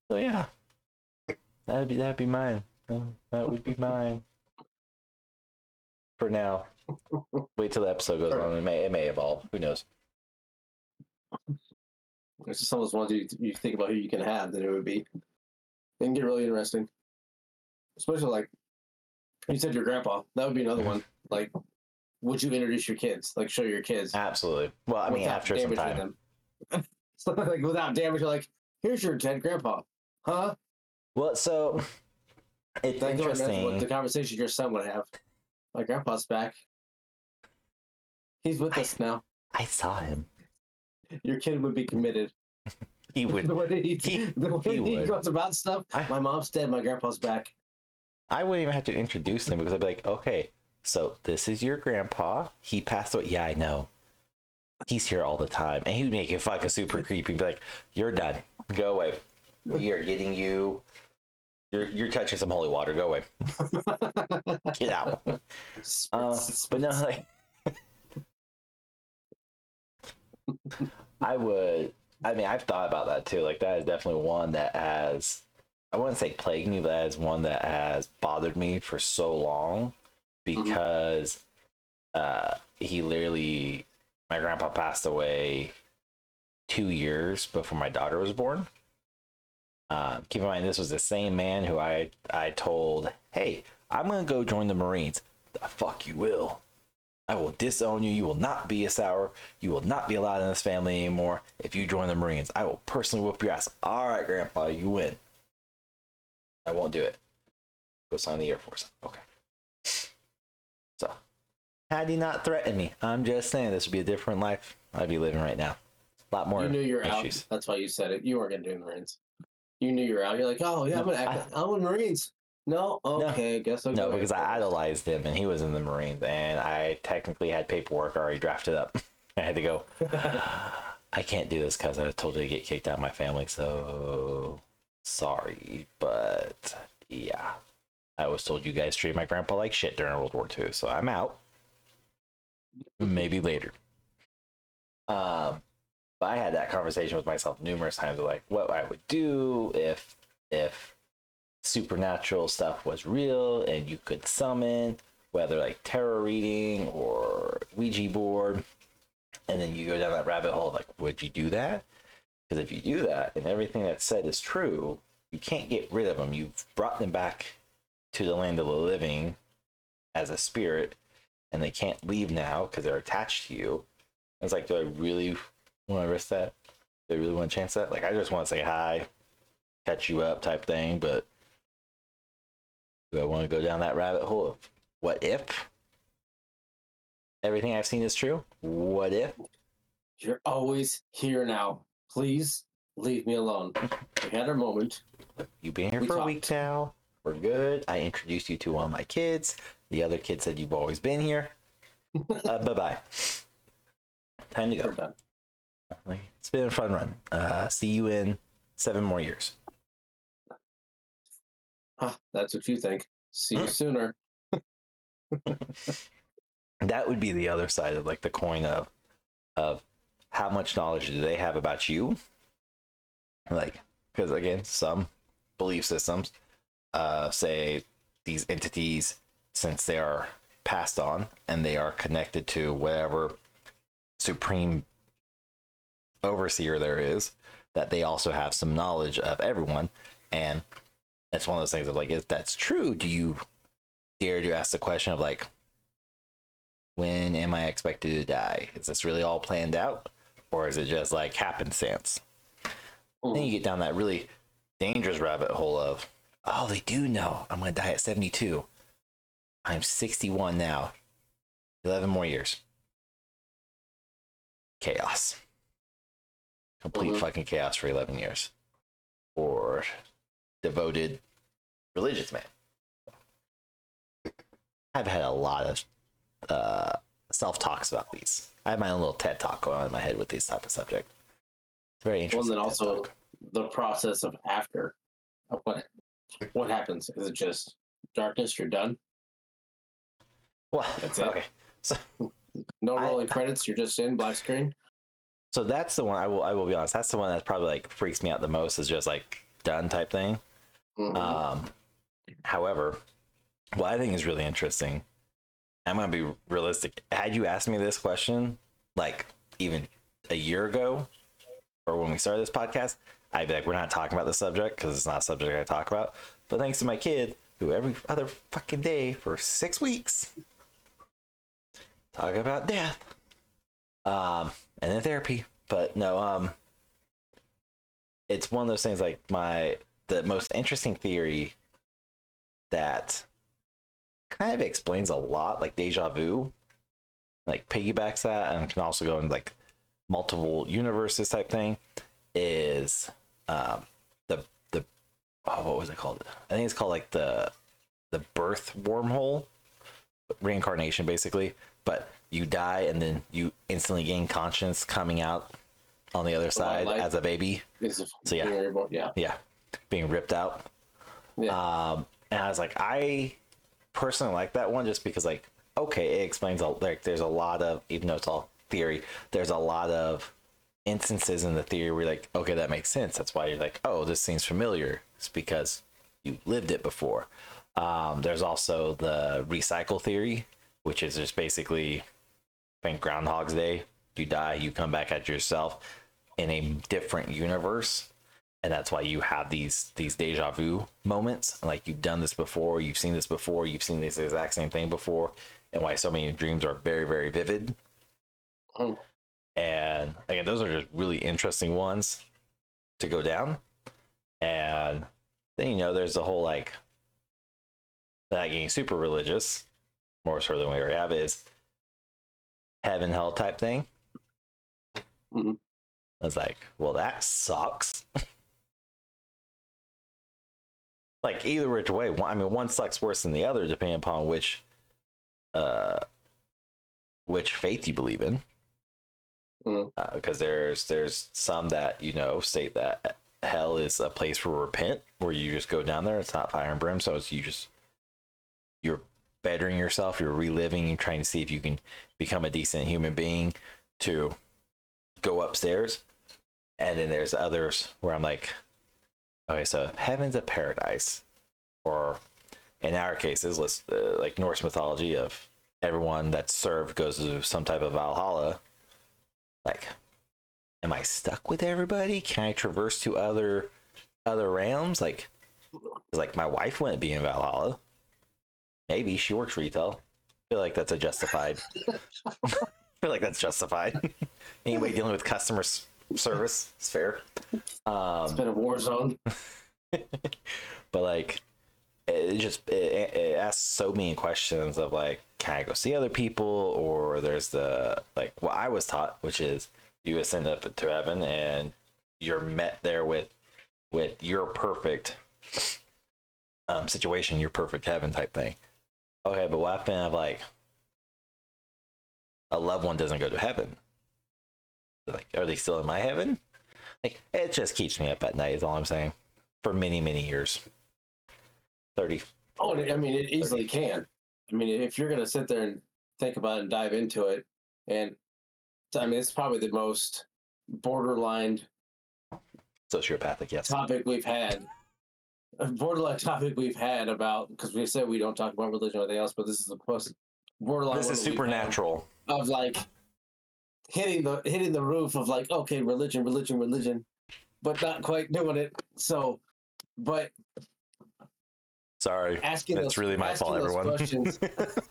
So yeah, that'd be that'd be mine. Um, That would be mine. For now, wait till the episode goes on. It may it may evolve. Who knows? It's just some of those ones you, you think about who you can have, then it would be. It can get really interesting. Especially like you said, your grandpa. That would be another one. Like, would you introduce your kids? Like, show your kids. Absolutely. Well, I mean, after some time. them. so, like without damage, you're like, here's your dead grandpa, huh? Well, so it's Like that's what the conversation your son would have. My grandpa's back. He's with I- us now. I saw him. Your kid would be committed. He would. the way he, he- the way he he, goes about stuff. I- my mom's dead. My grandpa's back. I wouldn't even have to introduce him because I'd be like, okay, so this is your grandpa. He passed away. Yeah, I know. He's here all the time, and he'd make it fucking super creepy. Be like, you're done. Go away. We are getting you. You're you're touching some holy water. Go away. Get out. Uh, but no, like, I would. I mean, I've thought about that too. Like, that is definitely one that has. I wouldn't say plagued me, but that is one that has bothered me for so long. Because uh, he literally, my grandpa passed away two years before my daughter was born. Uh, keep in mind, this was the same man who I I told, "Hey, I'm gonna go join the Marines." The fuck you will. I will disown you. You will not be a sour. You will not be allowed in this family anymore. If you join the Marines, I will personally whoop your ass. All right, Grandpa, you win. I won't do it. Go sign the Air Force. Okay. Had he not threatened me, I'm just saying this would be a different life I'd be living right now. A lot more You knew you were issues. out. That's why you said it. You weren't gonna do the Marines. You knew you were out. You're like, oh yeah, I'm gonna act. I'm in oh, Marines. No, okay, i guess I'll No, because I idolized him and he was in the Marines, and I technically had paperwork already drafted up. I had to go. I can't do this because I was told to get kicked out of my family. So sorry, but yeah, I was told you guys treated my grandpa like shit during World War II, so I'm out. Maybe later. Um, but I had that conversation with myself numerous times, like what I would do if if supernatural stuff was real and you could summon whether like tarot reading or Ouija board, and then you go down that rabbit hole. Like, would you do that? Because if you do that and everything that's said is true, you can't get rid of them. You've brought them back to the land of the living as a spirit, and they can't leave now because they're attached to you. It's like, do I really want to risk that? Do I really want to chance that? Like, I just want to say hi, catch you up type thing, but do I want to go down that rabbit hole of what if everything I've seen is true? What if? You're always here now. Please leave me alone. We had our moment. You've been here We for a week now. We're good. I introduced you to of my kids. The other kid said you've always been here. Uh, bye bye. Time to go. It's been a fun run. Uh, see you in seven more years. Huh, that's what you think. See you sooner. That would be the other side of like the coin of of how much knowledge do they have about you? Like, because again, some belief systems uh, say these entities, since they are passed on and they are connected to whatever supreme overseer there is, that they also have some knowledge of everyone. And it's one of those things of like, if that's true, do you dare to ask the question of like, when am I expected to die? Is this really all planned out? Or is it just like happenstance? Then you get down that really dangerous rabbit hole of, oh, they do know I'm going to die at 72. I'm 61 now. 11 more years. Chaos. Complete Mhm. fucking chaos for 11 years. Or devoted religious man. I've had a lot of uh, self talks about these. I have my own little TED talk going on in my head with these type of subject. It's very Well, interesting. then also talk. the process of after. of What what happens? Is it just darkness? You're done. Well, that's it. okay. So, No I- rolling credits. You're just in black screen. so that's the one I will. I will be honest. That's the one that probably like freaks me out the most. Is just like done type thing. Mhm. Um, however, what I think is really interesting, I'm gonna be realistic. Had you asked me this question like even a year ago, or when we started this podcast, I'd be like, "We're not talking about the subject because it's not a subject I talk about." But thanks to my kid, who every other fucking day for six weeks talk about death, um, and then therapy. But no, um, it's one of those things like my the most interesting theory that kind of explains a lot, like deja vu, like piggybacks that, and can also go into like multiple universes type thing, is um, the the oh, what was it called? I think it's called like the the birth wormhole, reincarnation basically. But you die and then you instantly gain conscience coming out on the other side like- as a baby. So, yeah. yeah. Yeah, being ripped out. Yeah. Um, and I was like, I personally like that one just because, like, okay, it explains a, like there's a lot of even though it's all theory, there's a lot of instances in the theory where you're like, okay, that makes sense. That's why you're like, oh, this seems familiar. It's because you lived it before. Um, there's also the recycle theory, which is just basically, I think Groundhog's Day. You die, you come back at yourself in a different universe, and that's why you have these these deja vu moments. Like you've done this before, you've seen this before, you've seen this exact same thing before, and why so many dreams are very very vivid. Oh. And again, those are just really interesting ones to go down. And then you know, there's the whole like that getting super religious, more so than we already have is heaven hell type thing. Mhm. I was like, well, that sucks. like either which way, one- I mean, one sucks worse than the other, depending upon which, uh, which faith you believe in. Because there's there's some that you know state that hell is a place for repent, where you just go down there. It's not fire and brim, so it's you just you're bettering yourself, you're reliving, you're trying to see if you can become a decent human being to go upstairs. And then there's others where I'm like, okay, so heaven's a paradise, or in our cases, let's uh, like Norse mythology of everyone that's served goes to some type of Valhalla. Like, am I stuck with everybody? Can I traverse to other other realms? Like, like my wife wouldn't be in Valhalla. Maybe she works retail. I feel like that's a justified. I feel like that's justified. anyway, dealing with customer service is fair. It's been a war zone. but like, it just it, it asks so many questions of like, can I go see other people? Or there's the like what I was taught, which is you ascend up to heaven and you're met there with with your perfect um, situation, your perfect heaven type thing. Okay, but what happened if like a loved one doesn't go to heaven? Like, are they still in my heaven? Like, it just keeps me up at night. Is all I'm saying. For many, many years. Thirty. Oh, I mean, it easily can. I mean, if you're going to sit there and think about it and dive into it, and I mean, it's probably the most borderline Sociopathic, yes. topic we've had. Borderline topic we've had about because we said we don't talk about religion or anything else, but this is the most borderline. This is that we've had supernatural. of like hitting the hitting the roof of like okay, religion, religion, religion, but not quite doing it. So, but Sorry. asking That's those, really my fault, everyone. questions,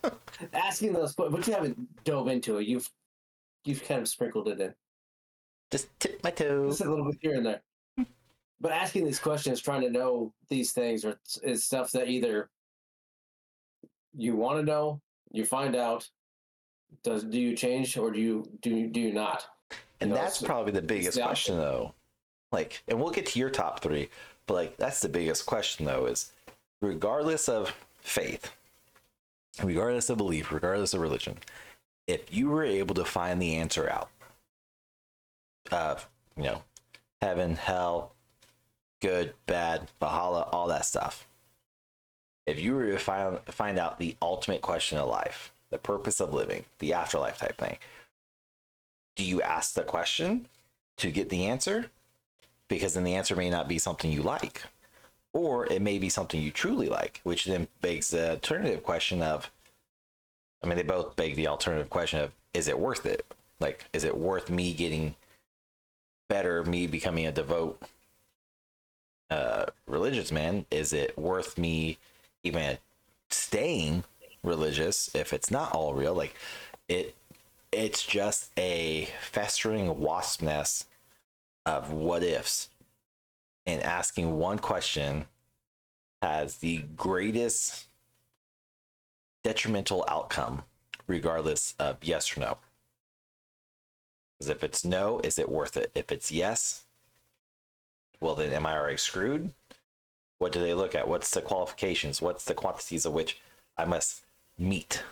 asking those, but you haven't dove into it. You've you've kind of sprinkled it in Just tip my toe. just a little bit here and there. But asking these questions, trying to know these things, are, is stuff that either you want to know, you find out, does do you change or do you do you, do you not? And know, that's probably the biggest the question, though. Like, and we'll get to your top three, but like, that's the biggest question, though, is regardless of faith, regardless of belief, regardless of religion, if you were able to find the answer out of, you know, heaven, hell, good, bad, Valhalla, all that stuff, if you were to find, find out the ultimate question of life, the purpose of living, the afterlife type thing, do you ask the question to get the answer? Because then the answer may not be something you like, or it may be something you truly like, which then begs the alternative question of I mean, they both beg the alternative question of is it worth it? Like, is it worth me getting better, me becoming a devout uh, religious man? Is it worth me even staying religious if it's not all real? Like, it it's just a festering wasp nest of what ifs and asking one question has the greatest detrimental outcome regardless of yes or no because if it's no is it worth it if it's yes well then am i already screwed what do they look at what's the qualifications what's the quantities of which i must meet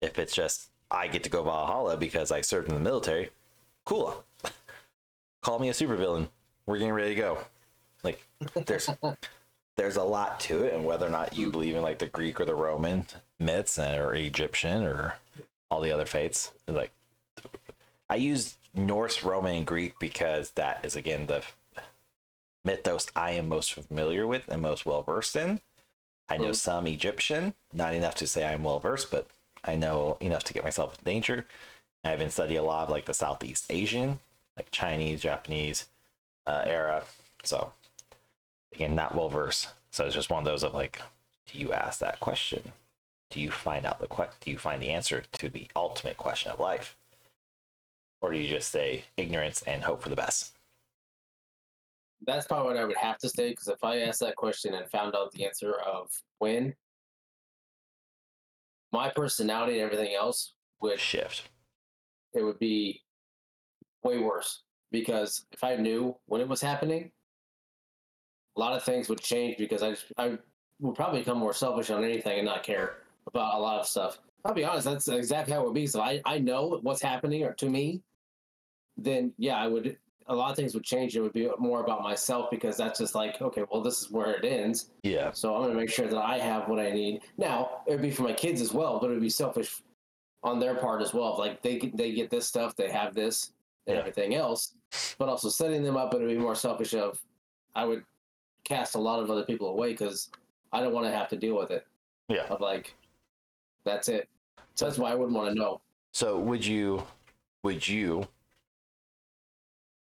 if it's just I get to go Valhalla because I served in the military, cool. Call me a supervillain. We're getting ready to go. Like there's there's a lot to it, and whether or not you believe in like the Greek or the Roman myths or Egyptian or all the other faiths, like I use Norse, Roman, and Greek because that is again the mythos I am most familiar with and most well versed in. I know Mhm. some Egyptian, not enough to say I'm well versed, but I know enough to get myself in danger. I've been studying a lot of like the Southeast Asian, like Chinese, Japanese uh, era. So again, not well versed. So it's just one of those of like, do you ask that question? Do you find out the que- Do you find the answer to the ultimate question of life, or do you just say ignorance and hope for the best? That's probably what I would have to say because if I asked that question and found out the answer of when, my personality and everything else would Shift. it would be way worse because if I knew when it was happening, a lot of things would change because I just I would probably become more selfish on anything and not care about a lot of stuff. I'll be honest, that's exactly how it would be. So I, I know what's happening or to me, then yeah, I would a lot of things would change. It would be more about myself because that's just like, okay, well, this is where it ends. Yeah. So I'm gonna make sure that I have what I need. Now it would be for my kids as well, but it would be selfish on their part as well. Like they get- they get this stuff, they have this and Yeah. everything else, but also setting them up. It would be more selfish. Of I would cast a lot of other people away because I don't want to have to deal with it. Yeah. Of like, that's it. So that's why I wouldn't want to know. So would you would you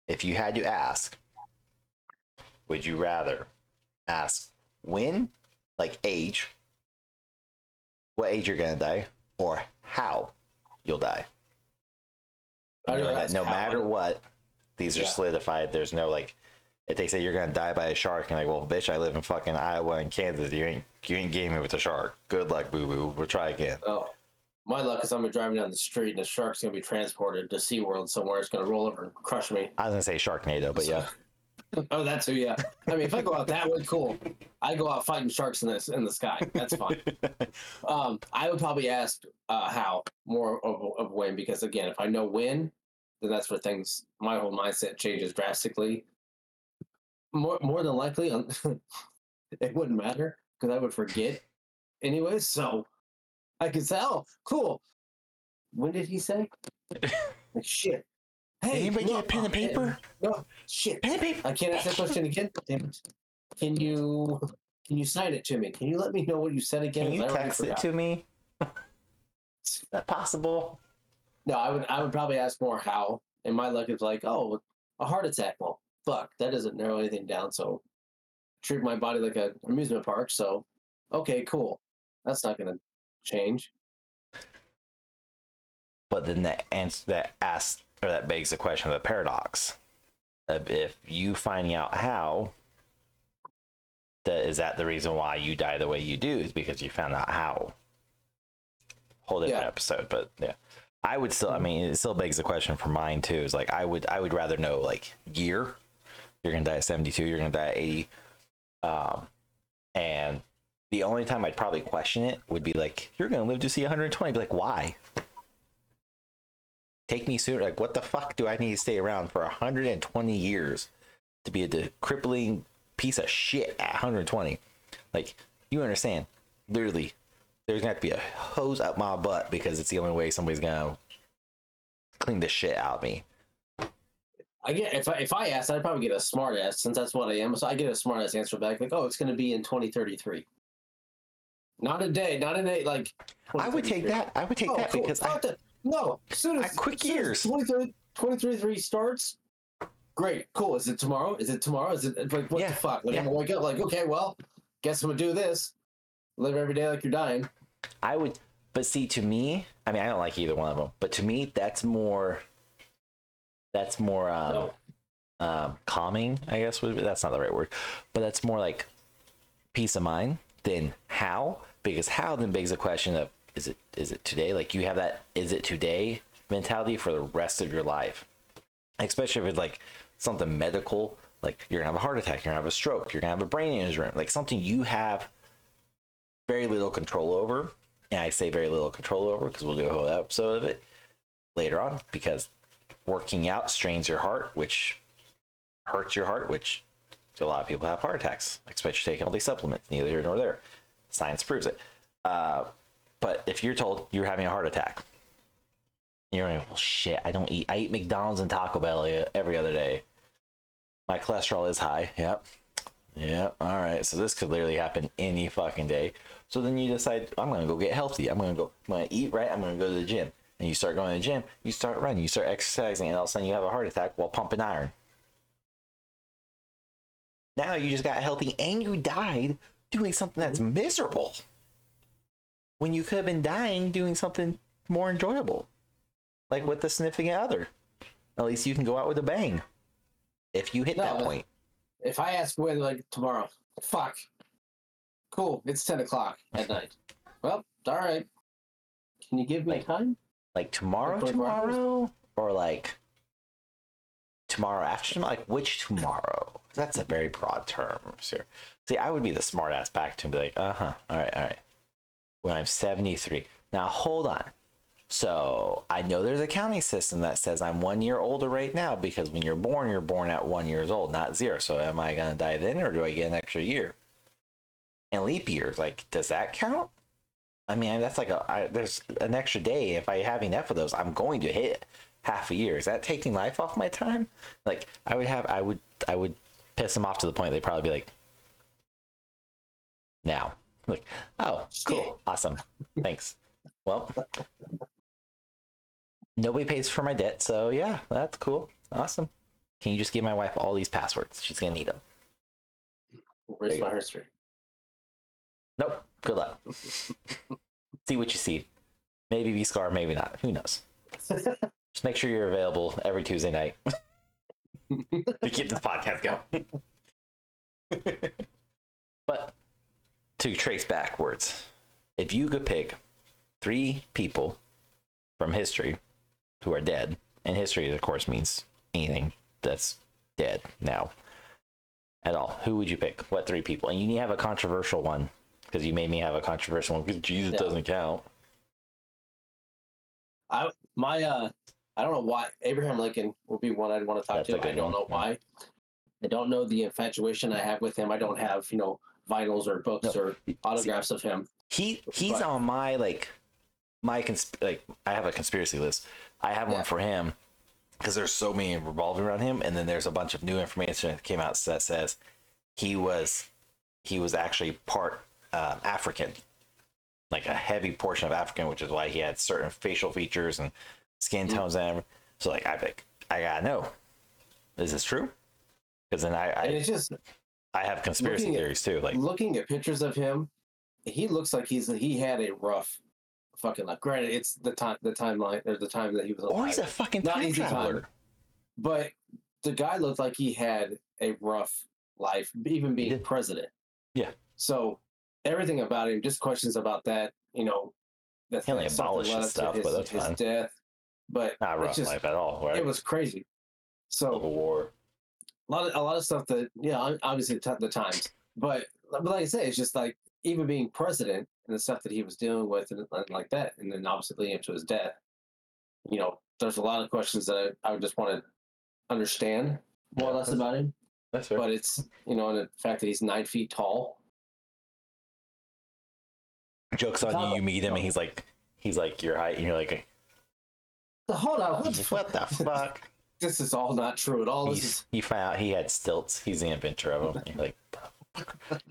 if you had to ask would you rather ask when like age what age you're to die or how you'll die You know, that no matter what these are Yeah. solidified there's no like if they say you're gonna die by a shark, you're like, well, bitch, I live in fucking Iowa and Kansas. You ain't you ain't me with a shark. Good luck, boo boo. We'll try again. Oh, my luck is I'm gonna be driving down the street and the shark's gonna be transported to SeaWorld somewhere. It's gonna roll over and crush me. I was gonna say Sharknado, but yeah. Oh, that too, yeah. I mean, if I go out that way, cool. I go out fighting sharks in this in the sky. That's fine. um, I would probably ask uh, how more of, of when because again, if I know when, then that's where things my whole mindset changes drastically. More more than likely, it wouldn't matter because I would forget anyway. So I can say, "Oh, cool." When did he say? like, shit. Hey, Anybody get a pen and uh, paper? No, shit. Pen and paper. I can't ask that question again. Damn it. Can you can you sign it to me? Can you let me know what you said again? Can you text it to me? Is that possible? No, I would I would probably ask more how. And my luck is like, oh, a heart attack. Well, fuck, that doesn't narrow anything down. So treat my body like an amusement park. So okay, cool. That's not gonna change. But then that answer that asks or that begs the question of the paradox. Of if you finding out how that is that the reason why you die the way you do is because you found out how. Whole different Yeah. episode, but yeah. I would still I mean it still begs the question for mine too. Is like I would I would rather know like year. You're gonna die at 72, you're gonna die at 80. Um and the only time I'd probably question it would be like, you're gonna live to see 120. I'd be like, why? Take me sooner. Like, what the fuck do I need to stay around for 120 years to be a crippling piece of shit at 120? Like, you understand? Literally, there's gonna have to be a hose up my butt because it's the only way somebody's gonna clean the shit out of me. I get if I if I asked, I'd probably get a smart ass since that's what I am. So I get a smart ass answer back like, oh, it's gonna be in 2033. Not a day, not a day. Like I would take 2033. that. I would take Oh, that cool. because I, that. no. As soon as I- quick soon years. 2030 2033 starts. Great, cool. Is it tomorrow? Is it tomorrow? Is it like what Yeah, the fuck? Like yeah. I'm gonna wake up like, okay, well, guess I'm gonna do this. Live every day like you're dying. I would, but see, to me, I mean, I don't like either one of them, but to me, that's more, that's more um, No. um, calming, I guess. Would be, that's not the right word, but that's more like peace of mind than how, because how then begs the question of is it is it today? Like you have that is it today mentality for the rest of your life, especially if it's like something medical, like you're gonna have a heart attack, you're gonna have a stroke, you're gonna have a brain injury, like something you have very little control over. And I say very little control over because we'll do a whole episode of it later on because working out strains your heart, which hurts your heart, which a lot of people have heart attacks, especially taking all these supplements. Neither here nor there. Science proves it. Uh, but if you're told you're having a heart attack, you're like, well, shit, I don't eat. I eat McDonald's and Taco Bell every other day. My cholesterol is high. Yep. Yeah. All right. So this could literally happen any fucking day. So then you decide, I'm gonna go get healthy. I'm gonna go. I'm gonna eat right. I'm gonna go to the gym. And you start going to the gym. You start running. You start exercising, and all of a sudden you have a heart attack while pumping iron. Now you just got healthy, and you died doing something that's miserable. When you could have been dying doing something more enjoyable, like with the significant other. At least you can go out with a bang. If you hit No, that point. If I ask when, like tomorrow, fuck. Cool. It's ten o'clock at night. Well, all right. Can you give me Like- time? like tomorrow Like 24 tomorrow or like tomorrow after tomorrow like which tomorrow that's a very broad term. Sir see i would be the smart ass back to and be like uh-huh all right all right. When i'm 73 now hold on. So i know there's a counting system that says i'm one year older right now because when you're born you're born at one years old not zero. So am i going to die then or do i get an extra year? And leap years like does that count? I mean, that's like a I, there's an extra day. If I have enough of those, I'm going to hit half a year. Is that taking life off my time? Like I would have, I would, I would piss them off to the point they'd probably be like, now, like, oh, cool, awesome, thanks. Well, nobody pays for my debt, so yeah, that's cool, awesome. Can you just give my wife all these passwords? She's gonna need them. Where's my history? Nope. Good luck. see what you see. Maybe V Scar, maybe not. Who knows? Just make sure you're available every Tuesday night to keep this podcast going. but to trace backwards, if you could pick three people from history who are dead, and history, of course, means anything that's dead now at all, who would you pick? What three people? And you need to have a controversial one because you made me have a controversial one because Jesus Yeah. doesn't count. I my uh I don't know why Abraham Lincoln will be one I'd want to talk That's to. I don't one, know why. I don't know the infatuation I have with him. I don't have, you know, vinyls or books No. or autographs of him. He he's But- on my like my cons- like I have a conspiracy list. I have one for him because there's so many revolving around him, and then there's a bunch of new information that came out that says he was he was actually part um, African, like a heavy portion of African, which is why he had certain facial features and skin mm. tones and everything. so like I like I gotta know, is this true? Because then I and I, it's just I have conspiracy looking at- theories too. Like looking at pictures of him, he looks like he's he had a rough fucking life. Granted, it's the time the timeline or the time that he was alive. or he's a fucking Not time time. traveler. but the guy looked like he had a rough life, even being president. Yeah. So everything about him, just questions about that, you know, that He only that something abolished led his stuff, but that's his fine. death. But Not rough just- life at all, right? it was crazy. So Civil War. a lot of a lot of stuff that yeah ob- obviously the ti- the times but but like i say it's just like even being president and the stuff that he was dealing with and, and like that and then obviously leading up to his death you know there's a lot of questions that i, I would just want to understand more or less about him That's fair. but it's you know and the fact that he's nine feet tall Jokes on you. You meet him, and he's like, he's like your height, and you're like, hold on what, what the fuck? this is all not true at all this is you find out he had stilts. He's the inventor of them. You're like,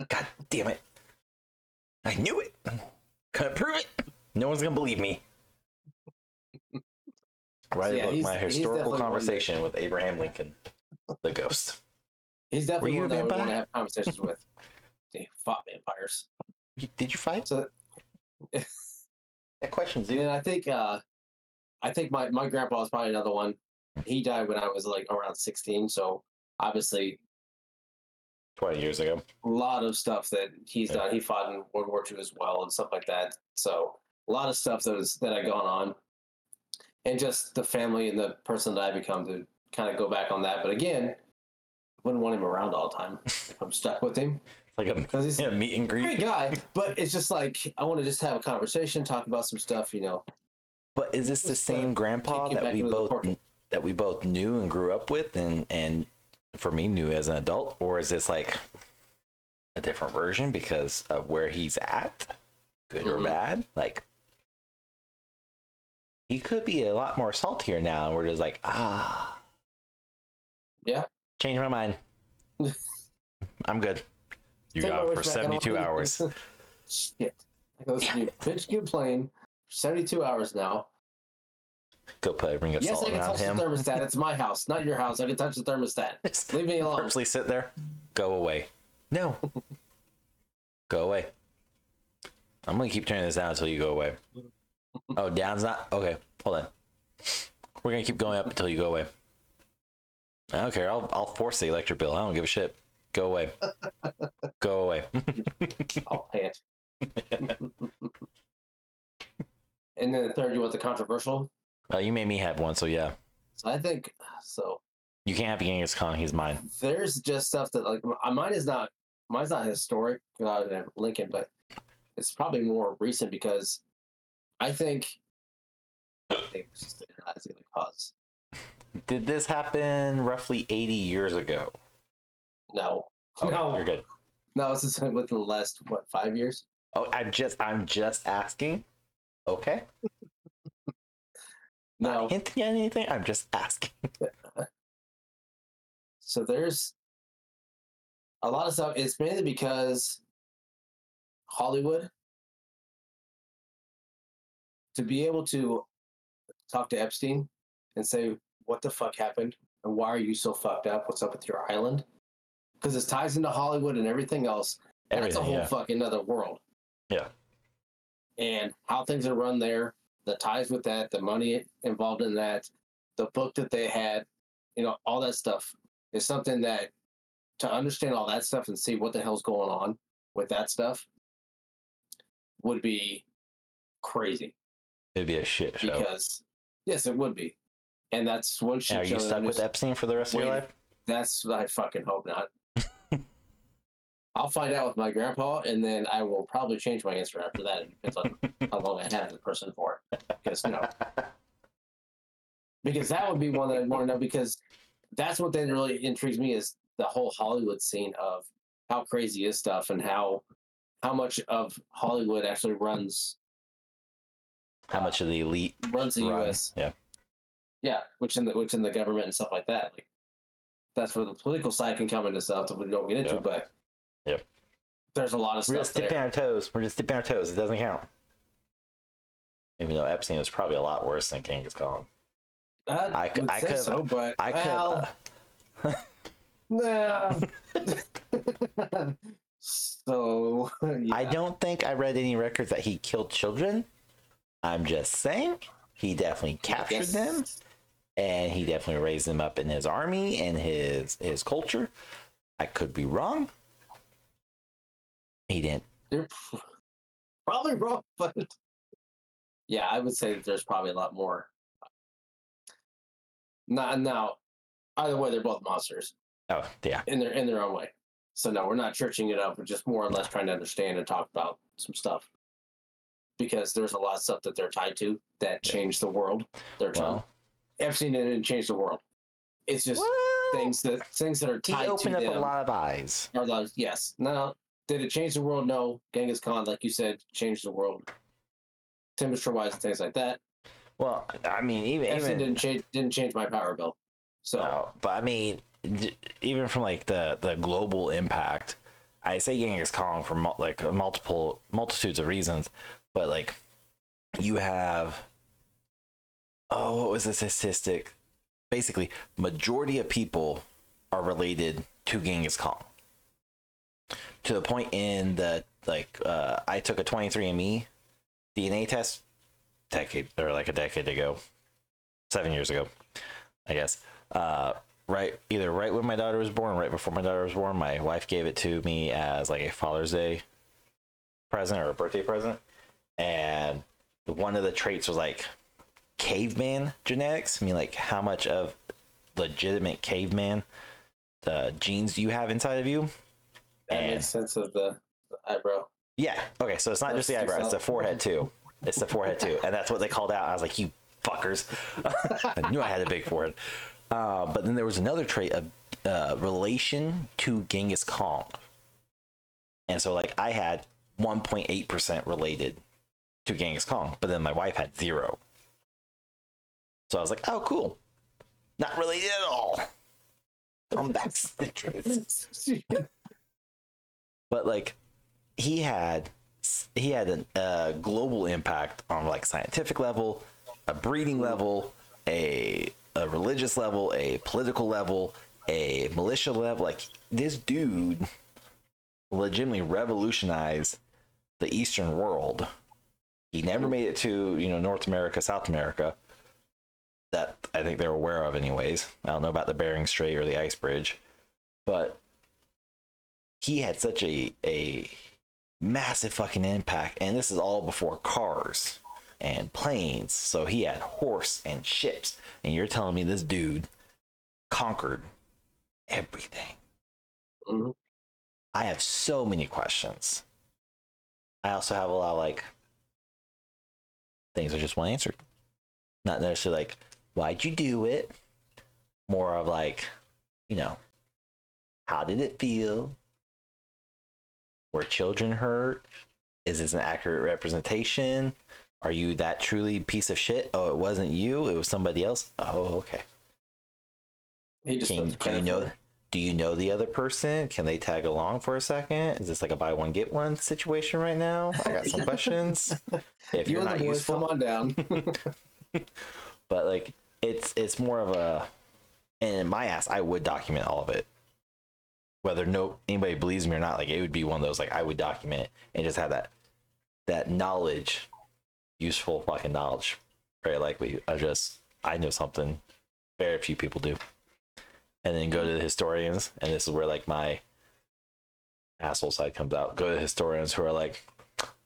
God damn it! I knew it. Couldn't prove it. No one's gonna believe me. Right, a Yeah, he's- my historical definitely one that- conversation with Abraham Lincoln, the ghost. he's definitely one that i would want to have conversations with they fought vampires You- Did you fight? so That question's And I think uh I think my, my grandpa was probably another one. He died when I was like around sixteen, so obviously Twenty years ago. a lot of stuff that he's Yeah. done. He fought in World War II as well and stuff like that. So a lot of stuff that was that had gone on. And just the family and the person that I become to kind of go back on that. But again, wouldn't want him around all the time. I'm stuck with him. Like a, Because he's a meet and a great guy. But it's just like I want to just have a conversation, talk about some stuff, you know. But is this the same grandpa that we both that we both knew and grew up with and and for me knew as an adult? Or is this like a different version because of where he's at good or Mhm. bad? Like he could be a lot more saltier now and we're just like ah. Yeah. change my mind. I'm good. You Take got for back, I don't 72 hours. Shit. I go bitch plane. for 72 hours now. Go put a ring of Yes, salt I can touch him. the thermostat. It's my house, not your house. I can touch the thermostat. Leave me alone. purposely sit there. Go away. No. go away. I'm gonna keep turning this down until you go away. Oh, down's not okay. Hold on. We're gonna keep going up until you go away. I don't care. I'll I'll force the electric bill. I don't give a shit. Go away. go away. I'll pay it. And then the third, you want the controversial. Uh, you made me have one, so yeah. So I think so. You can't have Genghis Khan. He's mine. There's just stuff that like mine is not mine's not historic uh, than Lincoln, but it's probably more recent because I think. I think it's just the cause. Did this happen roughly 80 years ago? No, Okay, no, you're good. no. This is within the last what five years. Oh, I'm just I'm just asking. Okay. No, Not hinting at anything. I'm just asking. So there's a lot of stuff. It's mainly because Hollywood to be able to talk to Epstein and say, "What the fuck happened? And why are you so fucked up? What's up with your island?" Because it ties into Hollywood and everything else. and That's a whole yeah. fucking other world. Yeah. And how things are run there, the ties with that, the money involved in that, the book that they had, you know, all that stuff is something that to understand all that stuff and see what the hell's going on with that stuff would be crazy It'd be a shit show. because yes, it would be, and that's one shit Are show you stuck with Epstein for the rest of your life? That's I fucking hope not. I'll find out with my grandpa, and then I will probably change my answer after that. It depends on how long I have the person for because you know, because that would be one that I'd want to know. Because that's what then really intrigues me is the whole Hollywood scene of how crazy is stuff and how how much of Hollywood actually runs How much of the elite runs the run? U.S. Yeah. Yeah, which in the which in the government and stuff like that. Like that's where the political side can come into stuff that we don't get into, Yeah. but Yep. there's a lot of We're stuff just dipping there. our toes. We're just dipping our toes. It doesn't count. Even though Epstein was probably a lot worse than Genghis Khan. Uh, I c- would I say could- so, but I could. well, uh, nah. so yeah. I don't think I read any records that he killed children. I'm just saying he definitely captured Yes. them, and he definitely raised them up in his army and his his culture. I could be wrong. He didn't. You're probably wrong, but yeah, I would say that there's probably a lot more. Not now. Either way, they're both monsters. Oh yeah, in their in their own way. So no, we're not churching it up. We're just more or less trying to understand and talk about some stuff because there's a lot of stuff that they're tied to that changed the world. They're trying. well, Epstein didn't change the world. It's just things that things that are he tied opened to up them a lot of eyes. are those. Yes. No. Did it change the world? No. Genghis Khan, like you said, changed the world. Temperature wise and things like that. Well, I mean, even even didn't change didn't change my power bill. So No, but I mean, d- even from like the the global impact, I say Genghis Khan for mul- like multiple multitudes of reasons, but like you have oh, what was the statistic? Basically, majority of people are related to Genghis Khan. To the point in the like, uh, I took a 23andMe DNA test decade or like a decade ago, seven years ago, I guess uh, right either right when my daughter was born, right before my daughter was born. My wife gave it to me as like a Father's Day present or a birthday present, and one of the traits was like caveman genetics. I mean, like how much of legitimate caveman the genes do you have inside of you? That And makes sense of the, the eyebrow. yeah, okay, so it's not just the eyebrow; it's the forehead too. It's the forehead too, and that's what they called out. I was like, you fuckers! I knew I had a big forehead. Uh, but then there was another trait of uh, relation to Genghis Khan, and so like I had 1.8 percent related to Genghis Khan, but then my wife had zero. So I was like, oh, cool, not related at all. Come back, snitches. but like he had he had a global impact on like scientific level, a breeding level, a a religious level, a political level, a militia level. Like this dude legitimately revolutionized the Eastern world. He never made it to you know North America, South America. That I think they're aware of, anyways. I don't know about the Bering Strait or the Ice Bridge, but he had such a a massive fucking impact, and this is all before cars and planes. So he had horse and ships, and you're telling me this dude conquered everything. Mhm. I have so many questions. I also have a lot of like things I just want answered. Not necessarily like, why'd you do it? More of like, you know, how did it feel? Were children hurt? Is this an accurate representation? Are you that truly piece of shit? Oh, it wasn't you, it was somebody else. Oh, okay. He just Can, do you know do you know the other person? Can they tag along for a second? Is this like a buy one get one situation right now? I got some questions. If You you're and not the boys, useful, come on down. but like it's it's more of a and in my ass i would document all of it whether no anybody believes me or not like it would be one of those like i would document it and just have that that knowledge useful fucking knowledge very likely i just i know something very few people do. And then go to the historians and this is where like my asshole side comes out. Go to historians who are like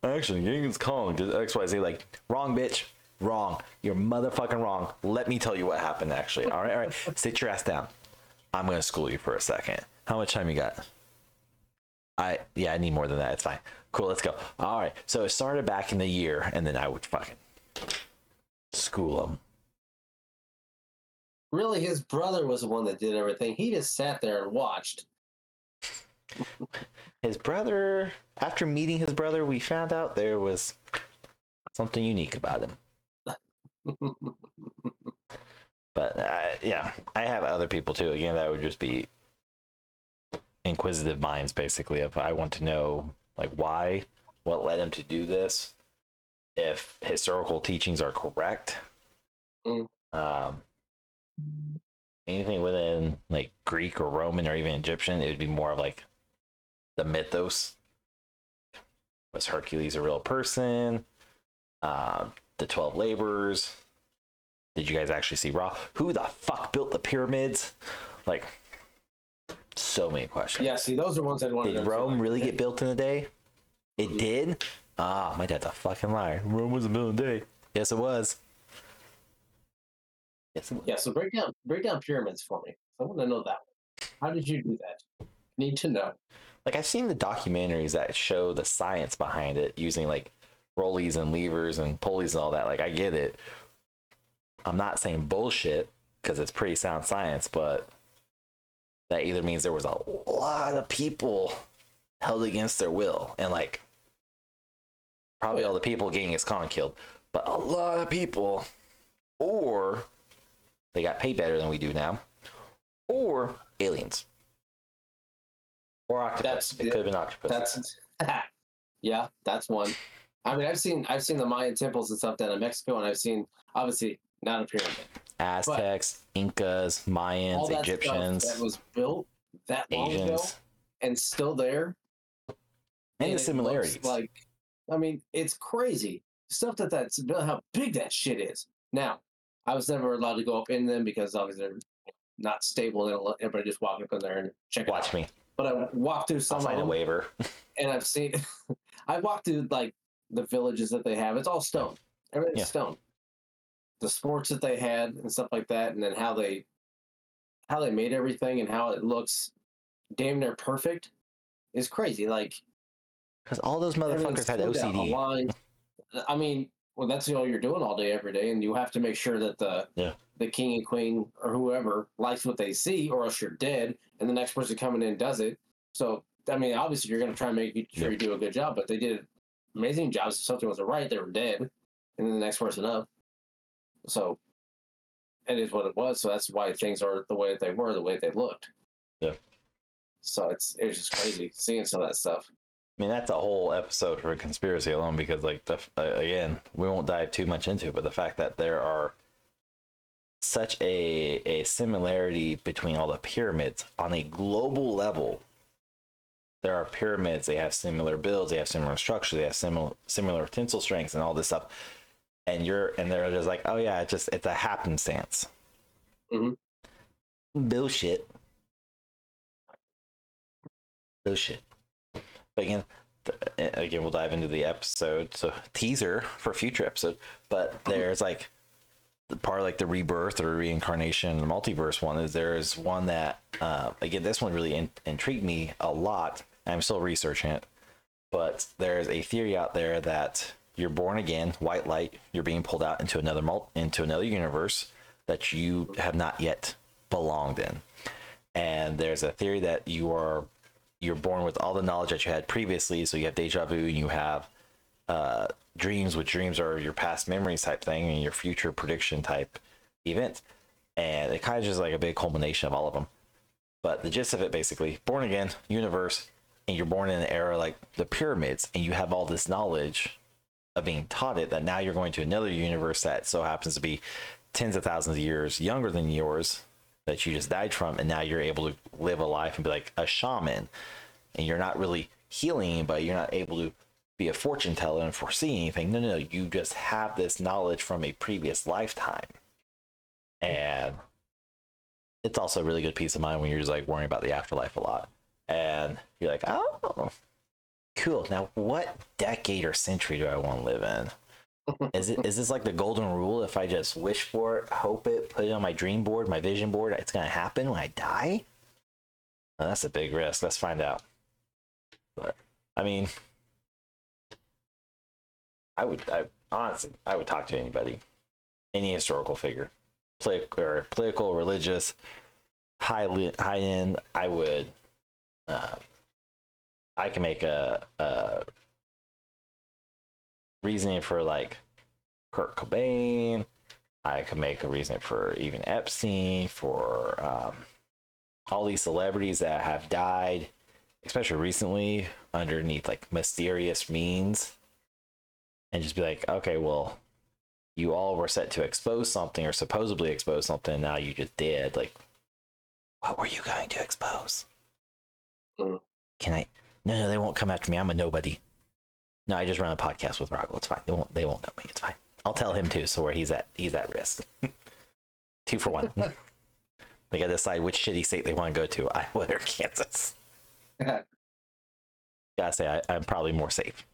actually Genghis Khan did XYZ like wrong bitch. Wrong. You're motherfucking wrong. Let me tell you what happened actually. All right all right. Sit your ass down I'm gonna school you for a second. How much time you got? I yeah I need more than that. It's fine. Cool let's go. All right so it started back in the year and then I would fucking school them really, his brother was the one that did everything. He just sat there and watched. his brother after meeting his brother we found out there was something unique about him but uh, yeah i have other people too. Again that would just be inquisitive minds basically if i want to know like why what led him to do this if historical teachings are correct. Mm. um anything within like greek or roman or even egyptian it would be more of like the mythos. Was hercules a real person? Um the 12 laborers did you guys actually see Ra? Who the fuck built the pyramids? Like, so many questions. yeah, see, those are ones I'd want to Did. Rome too. really get built in a day? It did? Ah, my dad's a fucking liar. Rome wasn't built in a day. Yes, it was. Yes, it was. Yeah, so break down break down pyramids for me. I want to know that. How did you do that? Need to know. Like, I've seen the documentaries that show the science behind it using like rollies and levers and pulleys and all that. Like, I get it. I'm not saying bullshit because it's pretty sound science, but that either means there was a lot of people held against their will and like probably all the people getting Genghis Khan killed, but a lot of people, or they got paid better than we do now, or aliens, or octopus. That's- it could have been octopus. That's yeah, that's one. I mean, I've seen I've seen the Mayan temples and stuff down in Mexico, and I've seen obviously not a pyramid. Aztecs, Incas, All Mayans, that Egyptians, stuff that was built that long ago and still there. and it the similarities. Like, I mean, it's crazy stuff that that's built. How big that shit is. Now, I was never allowed to go up in them because obviously they're not stable. They don't let everybody just walk up in there and check it Watch me. But I walked through some I'll of sign a waiver. and I've seen. I walked through like the villages that they have. It's all stone. Everything's Yeah. stone. The sports that they had and stuff like that, and then how they how they made everything and how it looks damn near perfect is crazy. Like Because all those motherfuckers had so down the OCD. I mean, well, that's all you're doing all day, every day, and you have to make sure that the Yeah. the king and queen or whoever likes what they see, or else you're dead, and the next person coming in does it. So, I mean, obviously, you're going to try and make sure Yeah. you do a good job, but they did amazing jobs. If something wasn't right, they were dead, and then the next person up. So, it is what it was. So that's why things are the way they were, the way they looked. Yeah. So it's it's just crazy seeing some of that stuff. I mean, that's a whole episode for conspiracy alone because, like, the, uh, again, we won't dive too much into it, but the fact that there are such a a similarity between all the pyramids on a global level. There are pyramids. They have similar builds. They have similar structure. They have similar similar tensile strengths and all this stuff. And you're and they're just like, oh yeah, it's just it's a happenstance. Mhm. Bullshit. Bullshit. But again, th- again, we'll dive into the episode. So teaser for future episode. But there's like the part of like the rebirth or reincarnation the multiverse one is there is one that uh, again this one really in- intrigued me a lot i'm still researching it but there's a theory out there that you're born again white light you're being pulled out into another mul- into another universe that you have not yet belonged in and there's a theory that you are you're born with all the knowledge that you had previously so you have deja vu and you have uh, dreams, which dreams are your past memories type thing and your future prediction type event. And it kind of just like a big culmination of all of them. But the gist of it basically born again, universe, and you're born in an era like the pyramids, and you have all this knowledge of being taught it that now you're going to another universe that so happens to be tens of thousands of years younger than yours that you just died from, and now you're able to live a life and be like a shaman. And you're not really healing, but you're not able to be a fortune teller and foresee anything. No, no, no. You just have this knowledge from a previous lifetime. And it's also a really good peace of mind when you're just like worrying about the afterlife a lot. And you're like, oh, cool. Now, what decade or century do I want to live in? Is it is this like the golden rule? If I just wish for it, hope it, put it on my dream board, my vision board, it's gonna happen when I die? Well, that's a big risk. Let's find out. But I mean, I would, I honestly, I would talk to anybody, any historical figure, Polit- or political, religious, high high end. I would, uh, I can make a, a reasoning for like Kurt Cobain. I could make a reason for even Epstein, for um, all these celebrities that have died, especially recently, underneath like mysterious means and just be like, okay, well, you all were set to expose something or supposedly expose something, and now you just did. Like, what were you going to expose? Mm. Can I? No, no, they won't come after me. I'm a nobody. No, I just run a podcast with Rahgel. It's fine. They won't. They won't know me. It's fine. I'll tell him too. So where he's at, he's at risk. Two for one. they got to decide which shitty state they want to go to, Iowa or Kansas. Gotta say, I, I'm probably more safe.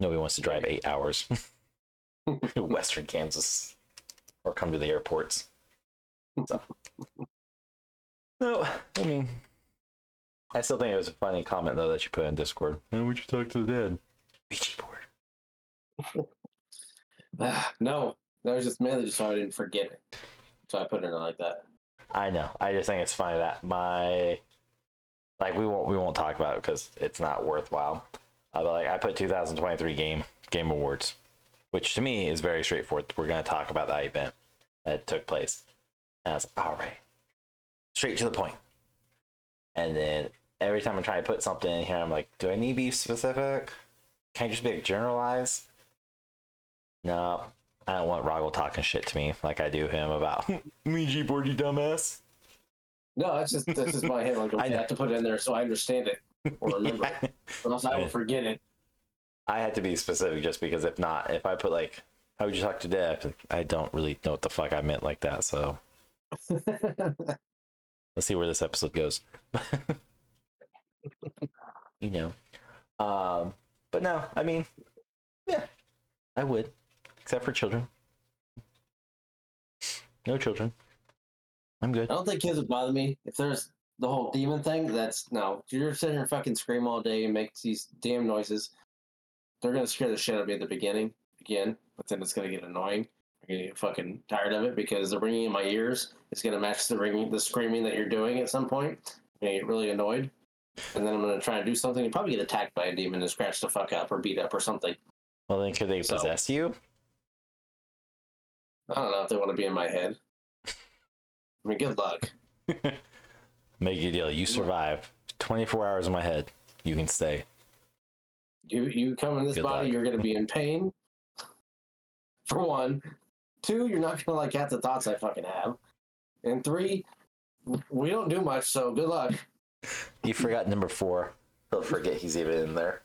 Nobody wants to drive eight hours to Western Kansas or come to the airports. So, no, I mean, I still think it was a funny comment though that you put in Discord. Why would you talk to the dead? Ouija board. no, that was just mainly just so I didn't forget it. So I put it in like that. I know. I just think it's funny that my like we won't we won't talk about it because it's not worthwhile. Uh, but like I put 2023 game game awards, which to me is very straightforward. We're gonna talk about that event that took place. And I was like, all right, straight to the point. And then every time I try to put something in here, I'm like, do I need to be specific? Can I just be like generalized? No, I don't want Rahgel talking shit to me like I do him about Ouija board, you dumbass. No, that's just that's just my head. Like I I have to put it in there so I understand it or remember it, or else I will forget it. I had to be specific just because if not, if I put like, how would you talk to death? I don't really know what the fuck I meant like that. So let's see where this episode goes. You know, um, but no, I mean, yeah, I would, except for children. No children. I'm good. I don't think kids would bother me if there's the whole demon thing. That's no. You're sitting here fucking scream all day and make these damn noises, they're gonna scare the shit out of me at the beginning again, but then it's gonna get annoying. I'm gonna get fucking tired of it because they're ringing in my ears. is gonna match the ringing, the screaming that you're doing at some point. I'm gonna get really annoyed, and then I'm gonna try and do something and probably get attacked by a demon and scratch the fuck up or beat up or something. Well, then could they So- possess you? I don't know if they want to be in my head. I mean, good luck. Make a deal. You survive 24 hours in my head. You can stay. You you come in this Good body, luck. you're gonna be in pain. For one. Two, you're not gonna like half the thoughts I fucking have. And three, we don't do much, so good luck. You forgot number four. He'll forget he's even in there.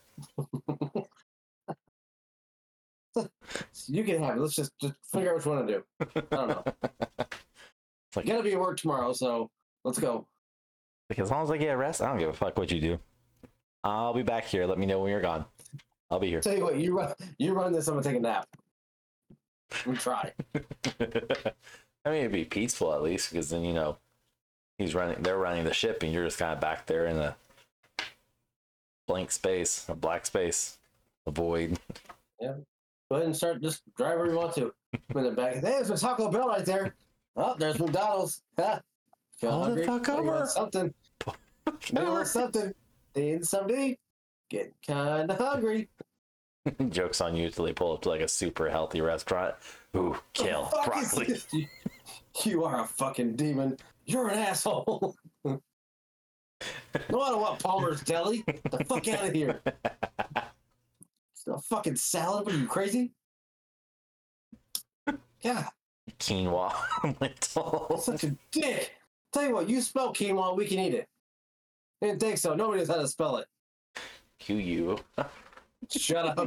You can have it. Let's just, just figure out what you want to do. I don't know. It's like- you gotta be at work tomorrow, so let's go. Like, as long as I get a rest, I don't give a fuck what you do. I'll be back here. Let me know when you're gone. I'll be here. Tell you what, you run you run this, I'm gonna take a nap. We try. I mean, it'd be peaceful at least because then you know he's running. They're running the ship, and you're just kind of back there in a blank space, a black space, a void. Yeah go ahead and start just drive where you want to. In the back. There's a Taco Bell right there. Oh, there's McDonald's. Feel Pull the fuck over. Something. Want something. Need something. Getting kind of hungry. Jokes on you till they pull up to like a super healthy restaurant. Ooh, kill What the fuck is broccoli. You are a fucking demon. You're an asshole. no, I don't want Palmer's Deli. Get the fuck out of here. It's a fucking salad. What are you crazy? Yeah. Quinoa lentil. such a dick. Tell you what, you spell quinoa, we can eat it. Didn't think so. Nobody knows how to spell it. Q U. Shut up.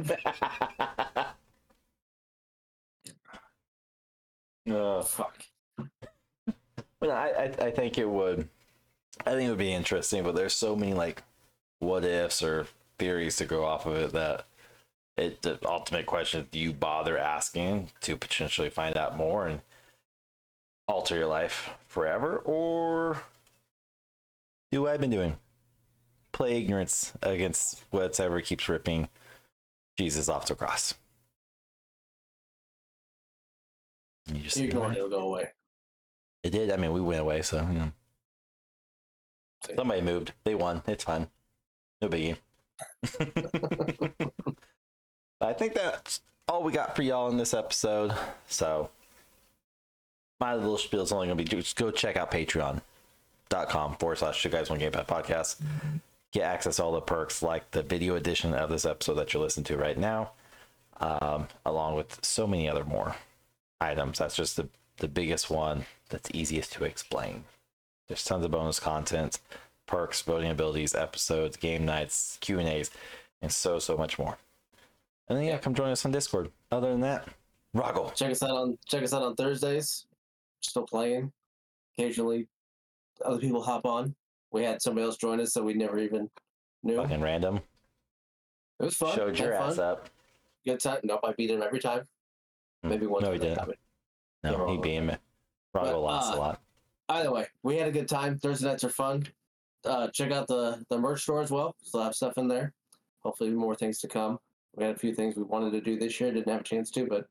Uh, Fuck. But I, I, I think it would. I think it would be interesting, but there's so many like what ifs or theories to go off of it that it the ultimate question do you bother asking to potentially find out more and alter your life forever or do what I've been doing? Play ignorance against whatever keeps ripping Jesus off the cross. You just ignore it, it'll go away. It did. I mean, we went away, so you know. Somebody moved. They won. It's fine. No biggie. I think that's all we got for y'all in this episode. So my little spiel is only gonna be just go check out patreon.com forward slash two guys one gamepad podcast. Get access to all the perks like the video edition of this episode that you're listening to right now. Um, along with so many other more items. That's just the, the biggest one that's easiest to explain. There's tons of bonus content, perks, voting abilities, episodes, game nights, Q and A's, and so so much more. And then yeah, come join us on Discord. Other than that, Rahgel. Check us out on check us out on Thursdays. Still playing. Occasionally, other people hop on. We had somebody else join us that we never even knew. Fucking random. It was fun. Showed your Had ass fun. up. Good time. Nope, I beat him every time. Maybe mm. one No, time. he didn't. No, he beat me. But, lost uh, a lot. Either way, we had a good time. Thursday nights are fun. Uh, check out the the merch store as well. Still have stuff in there. Hopefully, more things to come. We had a few things we wanted to do this year, didn't have a chance to, but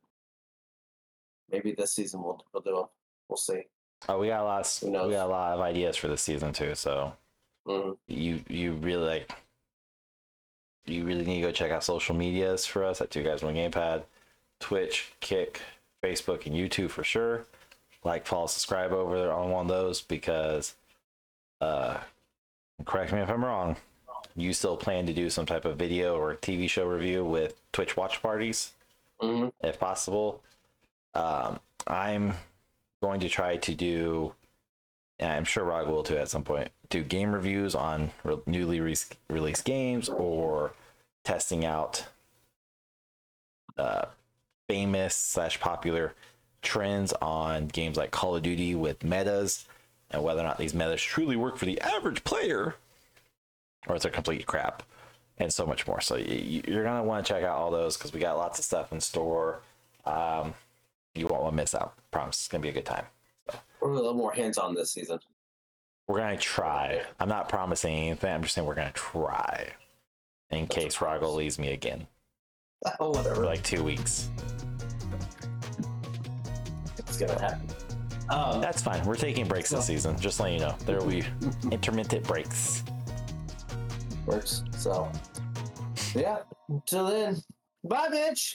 maybe this season we'll we'll do them. We'll see. Oh, we got a lot. Of, we got a lot of ideas for this season too. So Mhm. you you really like you really need to go check out social medias for us at two guys one gamepad twitch kick facebook and youtube for sure like follow subscribe over there on one of those because uh correct me if i'm wrong you still plan to do some type of video or tv show review with twitch watch parties Mhm. if possible. Um, I'm going to try to do, and I'm sure Rog will too at some point, do game reviews on re- newly re- released games or testing out uh, famous slash popular trends on games like Call of Duty with metas and whether or not these metas truly work for the average player or it's a complete crap and so much more. So you're gonna want to check out all those because we got lots of stuff in store. Um, you won't want to miss out. Promise, it's gonna be a good time. We're a little more hands on this season. We're gonna try. I'm not promising anything. I'm just saying we're gonna try. In That's case. Rago leaves me again Oh, for like two weeks. it's gonna happen. Um, That's fine. We're taking breaks this season. Just letting you know. There will be intermittent breaks. works. So, yeah. Until then, bye, bitch.